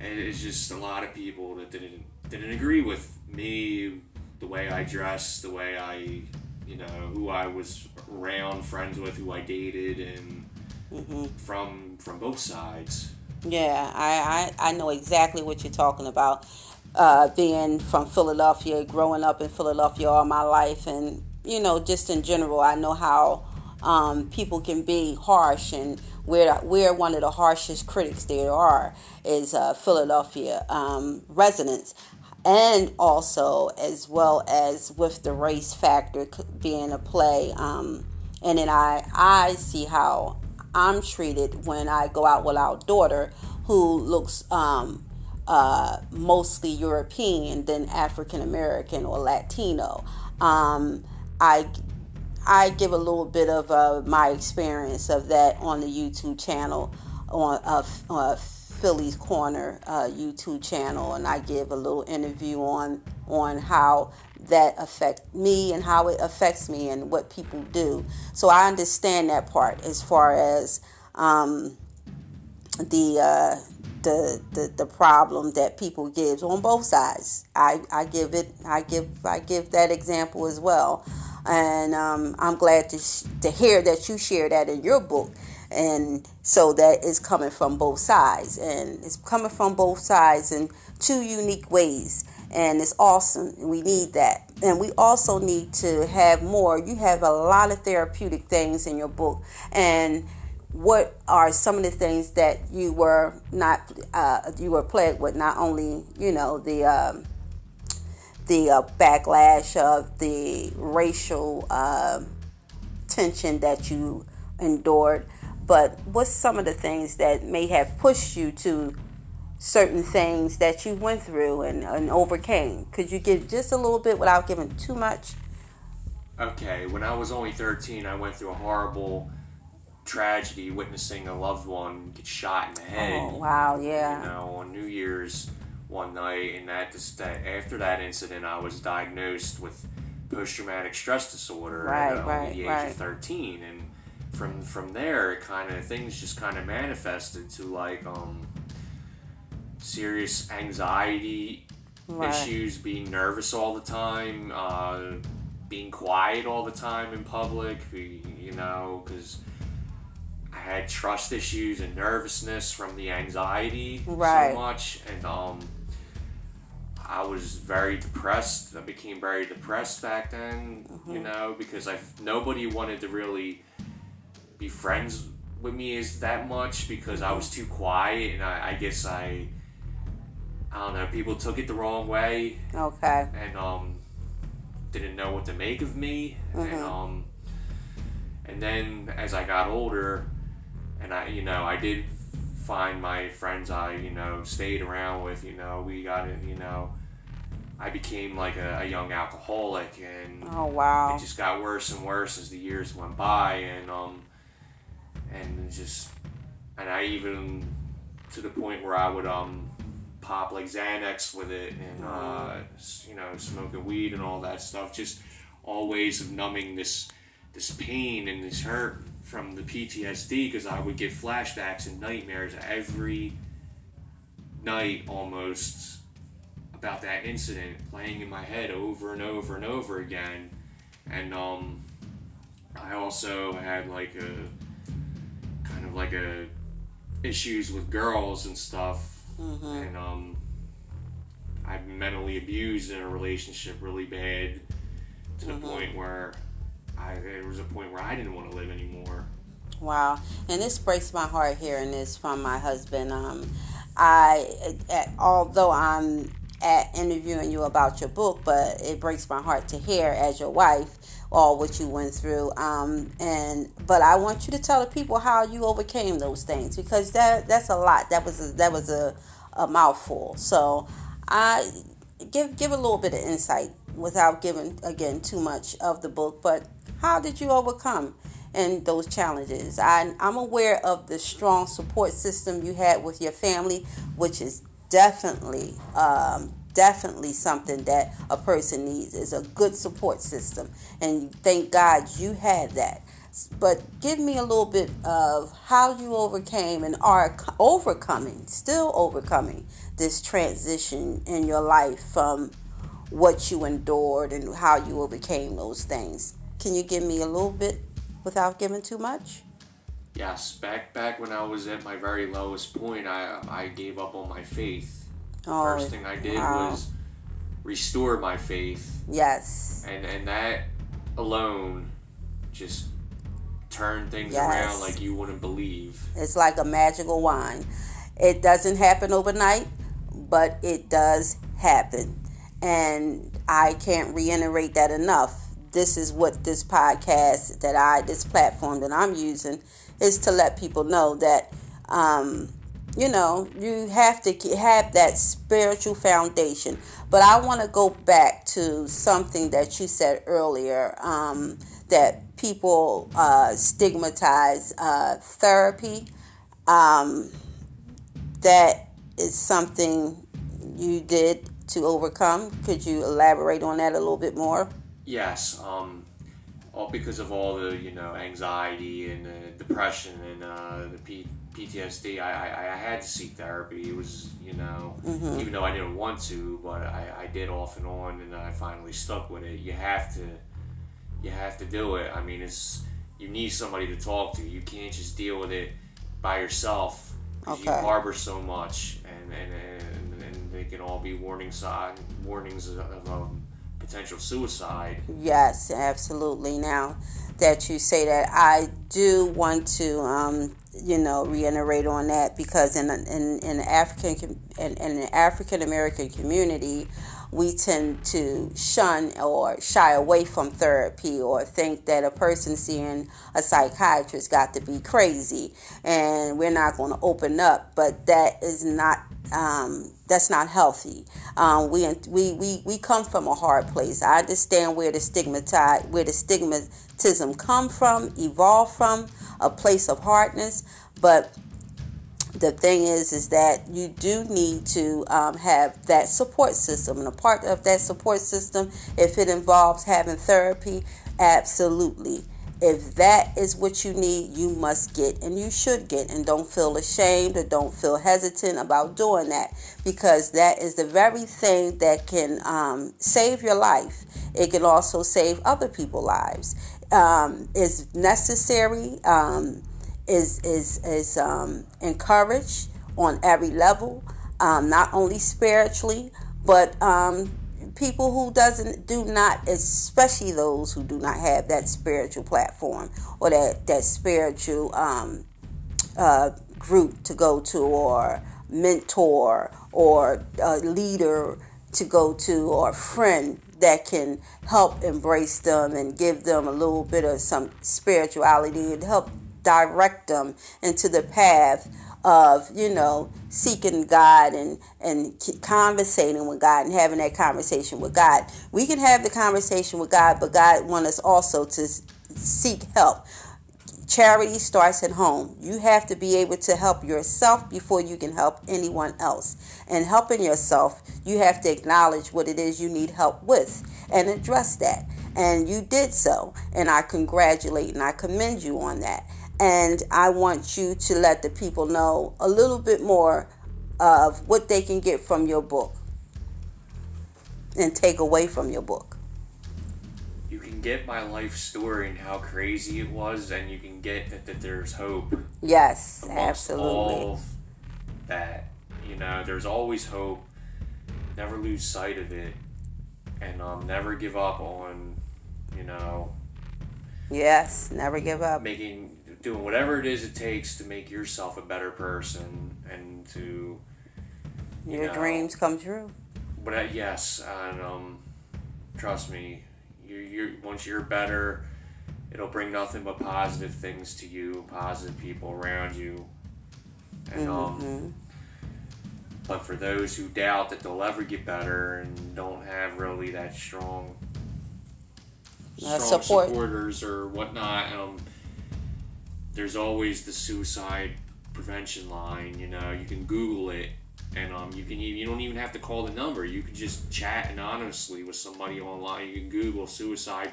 and it's just a lot of people that didn't didn't agree with me, the way I dressed, the way I, you know, who I was around, friends with, who I dated, and mm-hmm. from from both sides. Yeah, I, I I know exactly what you're talking about uh, being from Philadelphia, growing up in Philadelphia all my life, and you know, just in general, I know how um, people can be harsh, and we're we're one of the harshest critics there are is uh, Philadelphia um, residents, and also as well as with the race factor being a play, um, and then I I see how I'm treated when I go out with our daughter who looks um, uh, mostly European than African American or Latino. Um, I I give a little bit of uh, my experience of that on the YouTube channel on uh, uh, Philly's Corner uh, YouTube channel, and I give a little interview on on how that affect me and how it affects me and what people do. So I understand that part as far as um, the uh, the, the, the problem that people gives on both sides. I, I give it I give I give that example as well, and um, I'm glad to sh- to hear that you share that in your book, and so that is coming from both sides, and it's coming from both sides in two unique ways, and it's awesome. We need that, and we also need to have more. You have a lot of therapeutic things in your book, and what are some of the things that you were not uh, you were plagued with? Not only you know the um, the uh, backlash of the racial uh, tension that you endured but what's some of the things that may have pushed you to certain things that you went through and, and overcame? Could you give just a little bit without giving too much? Okay when i was only 13 i went through a horrible tragedy witnessing a loved one get shot in the head. Oh wow, yeah. You know, on New Year's one night, and that just that after that incident, I was diagnosed with post traumatic stress disorder right, at right, the age right. of thirteen, and from from there, it kind of things just kind of manifested to like um serious anxiety issues, being nervous all the time, uh, being quiet all the time in public, you know, because I had trust issues and nervousness from the anxiety right. so much, and um, I was very depressed. I became very depressed back then, mm-hmm. you know, because I nobody wanted to really be friends with me as that much because I was too quiet, and I, I guess I I don't know. People took it the wrong way. Okay. And um, didn't know what to make of me, mm-hmm. and um, and then as I got older, and I, you know, I did find my friends I, you know, stayed around with, you know, we got it, you know, I became like a, a young alcoholic and oh wow, it just got worse and worse as the years went by, and um, and just, and I even to the point where I would um pop like Xanax with it and uh, you know smoking weed and all that stuff. Just all ways of numbing this this pain and this hurt from the PTSD because I would get flashbacks and nightmares every night almost about that incident playing in my head over and over and over again. And um, I also had like a kind of like a issues with girls and stuff Mm-hmm. And um, I've mentally abused in a relationship really bad to mm-hmm. the point where I there was a point where I didn't want to live anymore. Wow, and this breaks my heart hearing this from my husband. Um, I, at, although I'm at interviewing you about your book, but it breaks my heart to hear as your wife all what you went through. Um, and but I want you to tell the people how you overcame those things because that that's a lot. That was a, that was a, a mouthful. So I give give a little bit of insight without giving again too much of the book. But how did you overcome? and those challenges. I, I'm aware of the strong support system you had with your family, which is definitely um, definitely something that a person needs is a good support system and thank god you had that but give me a little bit of how you overcame and are overcoming still overcoming this transition in your life from what you endured and how you overcame those things can you give me a little bit without giving too much yes back back when i was at my very lowest point i i gave up on my faith Oh, First thing I did wow. was restore my faith. Yes. And and that alone just turned things yes. around like you wouldn't believe. It's like a magical wine. It doesn't happen overnight, but it does happen. And I can't reiterate that enough. This is what this podcast that I, this platform that I'm using, is to let people know that um, you know, you have to have that spiritual foundation. But I want to go back to something that you said earlier um, that people uh, stigmatize uh, therapy. Um, that is something you did to overcome. Could you elaborate on that a little bit more? Yes. Um, all because of all the you know anxiety and uh, depression and uh, the P- PTSD, I, I, I, had to seek therapy. It was, you know, mm-hmm. even though I didn't want to, but I, I did off and on, and I finally stuck with it. You have to, you have to do it. I mean, it's you need somebody to talk to. You can't just deal with it by yourself. Okay. You harbor so much, and and, and, and they can all be warning sign warnings of, of um, potential suicide. Yes, absolutely. Now that you say that, I do want to, um, you know, reiterate on that because in in in African in, in the African American community, we tend to shun or shy away from therapy or think that a person seeing a psychiatrist got to be crazy and we're not going to open up. But that is not um, that's not healthy. Um, we, we we we come from a hard place. I understand where the stigmatized, where the stigmatism come from, evolve from, a place of hardness. But the thing is, is that you do need to um, have that support system, and a part of that support system, if it involves having therapy, absolutely if that is what you need, you must get and you should get. And don't feel ashamed or don't feel hesitant about doing that because that is the very thing that can um, save your life. It can also save other people's lives. Um, necessary, um, is, is, is um, encouraged on every level, um, not only spiritually, but um, people who doesn't do not especially those who do not have that spiritual platform or that that spiritual um, uh, group to go to or mentor or leader to go to or friend that can help embrace them and give them a little bit of some spirituality and help direct them into the path of you know seeking God and and conversating with God and having that conversation with God. We can have the conversation with God, but God wants us also to seek help. Charity starts at home. You have to be able to help yourself before you can help anyone else. And helping yourself, you have to acknowledge what it is you need help with and address that. And you did so. And I congratulate and I commend you on that. And I want you to let the people know a little bit more of what they can get from your book and take away from your book. You can get my life story and how crazy it was, and you can get that, that there's hope. Yes, absolutely. That, you know, there's always hope. Never lose sight of it, and um, never give up on, you know. Yes, never give up. Making doing whatever it is it takes to make yourself a better person and to you your know, dreams come true. But uh, yes, and um, trust me, you you once you're better, it'll bring nothing but positive things to you, positive people around you, and um, mm-hmm. um. But for those who doubt that they'll ever get better and don't have really that strong, uh, strong support. supporters or whatnot, um, there's always the suicide prevention line. You know, you can Google it, and um, you can you don't even have to call the number. You can just chat anonymously with somebody online. You can Google suicide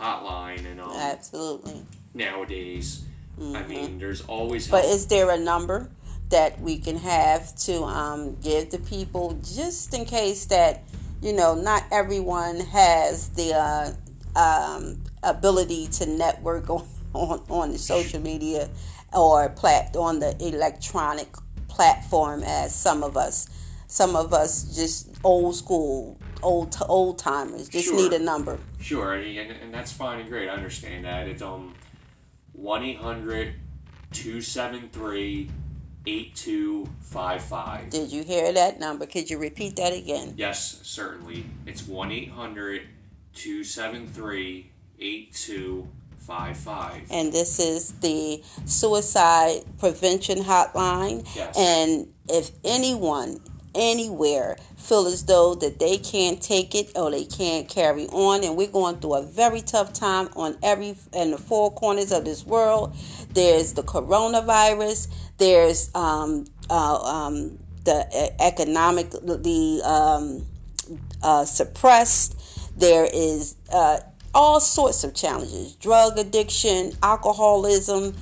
hotline, and um, absolutely nowadays. Mm-hmm. I mean, there's always. Help. But is there a number that we can have to um, give to people just in case that you know not everyone has the uh, um, ability to network on on, on the social media or plat on the electronic platform as some of us. Some of us just old school, old old timers just sure. need a number. Sure, and, and that's fine and great. I understand that. It's um 1 800 273 8255. Did you hear that number? Could you repeat that again? Yes, certainly. It's 1 800 273 8255. Five five. And this is the suicide prevention hotline. Yes. And if anyone anywhere feel as though that they can't take it or they can't carry on and we're going through a very tough time on every in the four corners of this world there's the coronavirus there's um, uh, um, the economic the um, uh, suppressed there is uh, all sorts of challenges drug addiction, alcoholism,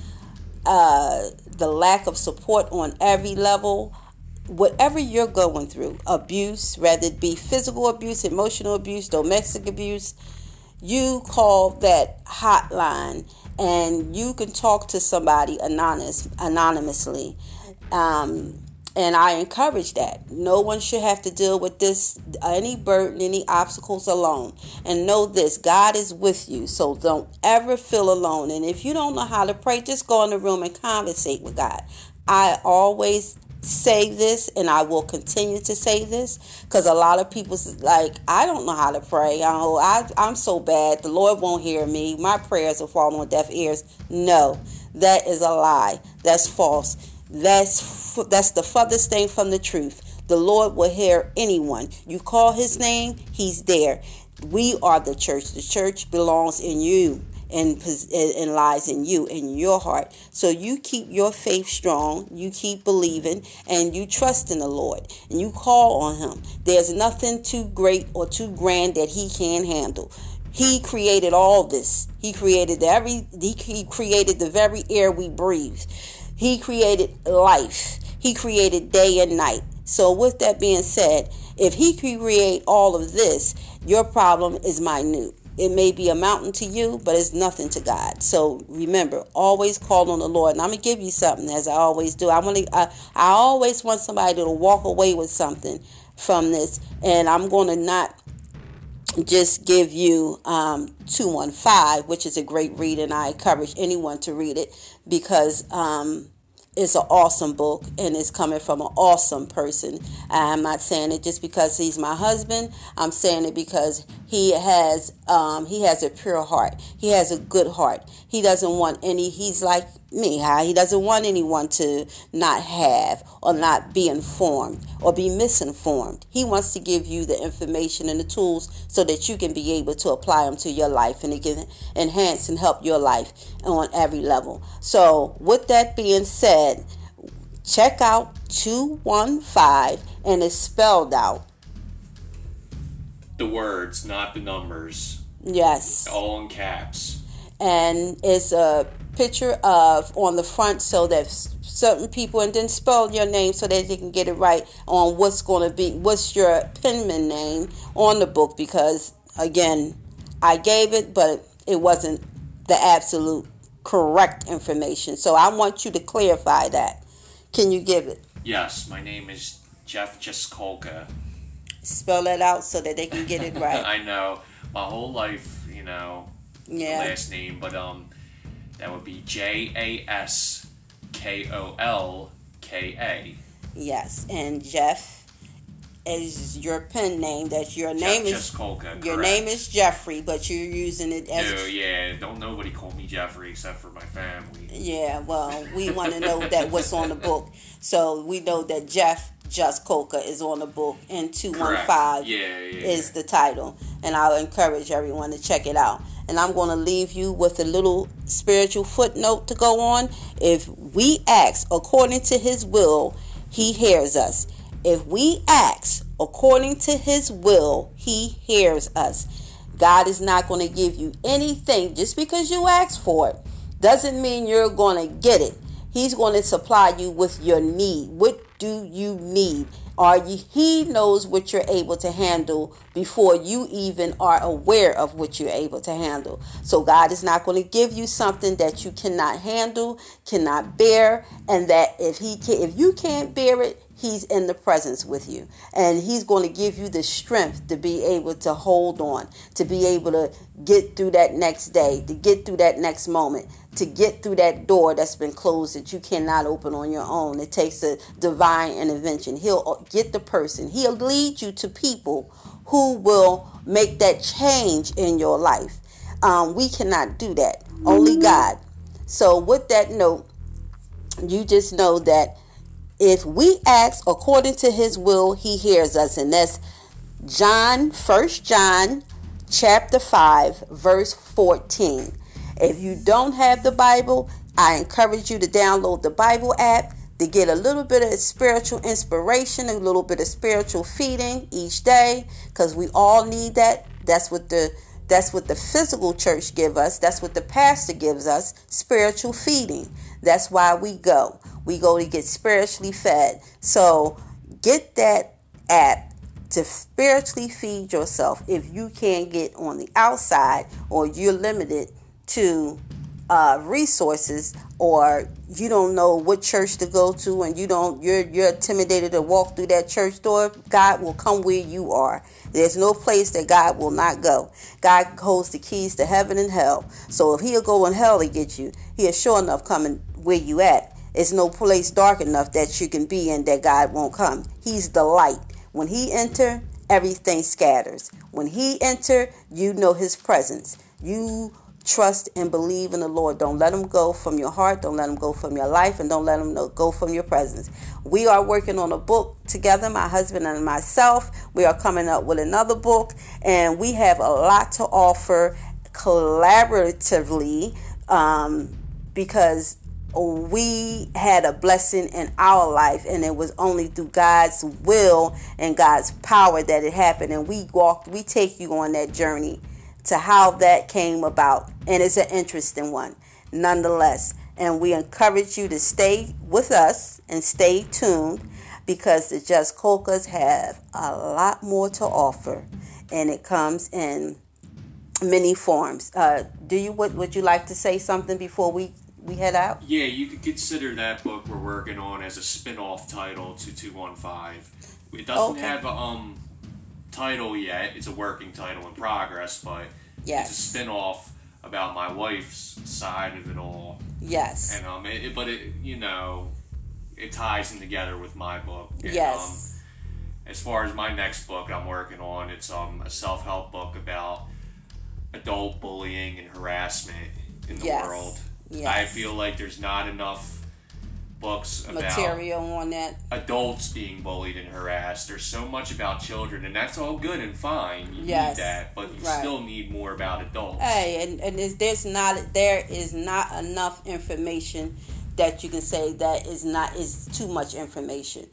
uh, the lack of support on every level. Whatever you're going through, abuse, whether it be physical abuse, emotional abuse, domestic abuse, you call that hotline and you can talk to somebody anonymous, anonymously. Um, and I encourage that. No one should have to deal with this, any burden, any obstacles alone. And know this God is with you, so don't ever feel alone. And if you don't know how to pray, just go in the room and conversate with God. I always say this and I will continue to say this because a lot of people like I don't know how to pray. I, know, I I'm so bad. The Lord won't hear me. My prayers will fall on deaf ears. No, that is a lie. That's false. That's that's the furthest thing from the truth. The Lord will hear anyone. You call his name, he's there. We are the church. The church belongs in you and, and lies in you, in your heart. So you keep your faith strong, you keep believing, and you trust in the Lord, and you call on Him. There's nothing too great or too grand that He can't handle. He created all this. He created every. He created the very air we breathe. He created life. He created day and night. So, with that being said, if He can create all of this, your problem is minute. It may be a mountain to you, but it's nothing to God. So remember, always call on the Lord. And I'm gonna give you something, as I always do. I want to. I, I always want somebody to walk away with something from this. And I'm to not just give you um, 215, which is a great read, and I encourage anyone to read it because um, it's an awesome book and it's coming from an awesome person. I'm not saying it just because he's my husband. I'm saying it because he has um, he has a pure heart. He has a good heart. He doesn't want any. He's like me. How he doesn't want anyone to not have or not be informed or be misinformed. He wants to give you the information and the tools so that you can be able to apply them to your life and it can enhance and help your life on every level. So, with that being said, check out 215 and it's spelled out. The words, not the numbers. Yes. All in caps. And it's a picture of on the front so that certain people and then spell your name so that they can get it right on what's going to be what's your penman name on the book because again I gave it but it wasn't the absolute correct information. So I want you to clarify that. Can you give it? Yes my name is Jeff Jaskolka spell that out so that they can get it right. I know. My whole life you know yeah. last name but um that would be J A S K O L K A. Yes, and Jeff is your pen name. That your Jeff name is Kolka, your name is Jeffrey, but you're using it as. No, yeah, don't nobody call me Jeffrey except for my family. Yeah, well, we want to know that what's on the book, so we know that Jeff Jaskolka is on the book, and two one five is the title, and I'll encourage everyone to check it out and I'm going to leave you with a little spiritual footnote to go on. If we ask according to his will, he hears us. If we ask according to his will, he hears us. God is not going to give you anything just because you ask for it. Doesn't mean you're going to get it. He's going to supply you with your need. What do you need? Are you he knows what you're able to handle before you even are aware of what you're able to handle. So God is not going to give you something that you cannot handle, cannot bear, and that if he can, if you can't bear it, he's in the presence with you. And he's going to give you the strength to be able to hold on to be able to get through that next day to get through that next moment to get through that door that's been closed that you cannot open on your own. It takes a divine intervention. He'll get the person. He'll lead you to people who will make that change in your life. Um, we cannot do that. Only god. So with that note you just know that if we ask according to his will, he hears us. And that's John, First John chapter 5, verse 14. If you don't have the Bible, I encourage you to download the Bible app to get a little bit of spiritual inspiration, a little bit of spiritual feeding each day, because we all need that. That's what the that's what the physical church give us. That's what the pastor gives us, spiritual feeding. That's why we go. We go to get spiritually fed. So get that app to spiritually feed yourself if you can't get on the outside or you're limited to uh, resources or you don't know what church to go to and you don't you're you're intimidated to walk through that church door god will come where you are. There's no place that god will not go. God holds the keys to heaven and hell. So if he'll go in hell to get you he'll sure enough coming where you at it's no place dark enough that you can be in that god won't come he's the light when he enter everything scatters when he enter you know his presence you trust and believe in the Lord. Don't let them go from your heart. Don't let them go from your life. And don't let them go from your presence. We are working on a book together, my husband and myself. We are coming up with another book. And we have a lot to offer collaboratively um, because we had a blessing in our life and it was only through God's will and God's power that it happened and we walked we take you on that journey to how that came about. And it's an interesting one, nonetheless. And we encourage you to stay with us and stay tuned because the Jaskolkas have a lot more to offer. And it comes in many forms. Uh, do you would, would you like to say something before we, we head out? Yeah, you could consider that book we're working on as a spin-off title to 215 It doesn't Okay. have a um title yet. It's a working title in progress, but Yes. it's a spin-off about my wife's side of it all. Yes. And um, it, it- but it you know, it ties in together with my book. And, yes. Um, as far as my next book I'm working on, it's um a self-help book about adult bullying and harassment in the Yes. world. Yes. I feel like there's not enough books about material on that. adults being bullied and harassed. There's so much about children, and that's all good and fine. You Yes. need that, but you Right. still need more about adults. Hey, and, and is there's not there is not enough information that you can say that is not is too much information.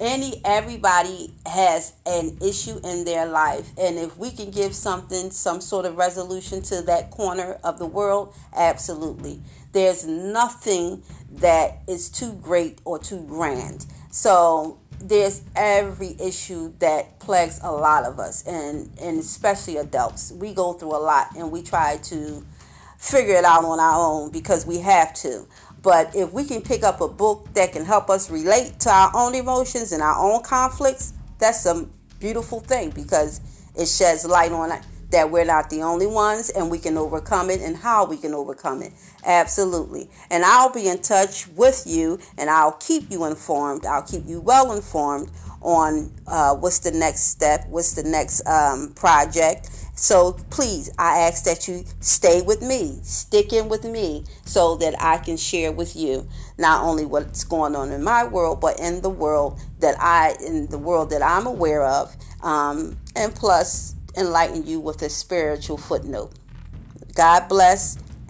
Any everybody has an issue in their life, and if we can give something some sort of resolution to that corner of the world, absolutely. There's nothing that is too great or too grand. So there's every issue that plagues a lot of us and and especially adults we go through a lot and we try to figure it out on our own because we have to but if we can pick up a book that can help us relate to our own emotions and our own conflicts that's a beautiful thing because it sheds light on that we're not the only ones and we can overcome it and how we can overcome it. Absolutely. And I'll be in touch with you and I'll keep you informed. I'll keep you well informed on uh, what's the next step, what's the next um, project. So please, I ask that you stay with me, stick in with me so that I can share with you not only what's going on in my world, but in the world that I, in the world that I'm aware of. Um, and plus, enlighten you with a spiritual footnote. God bless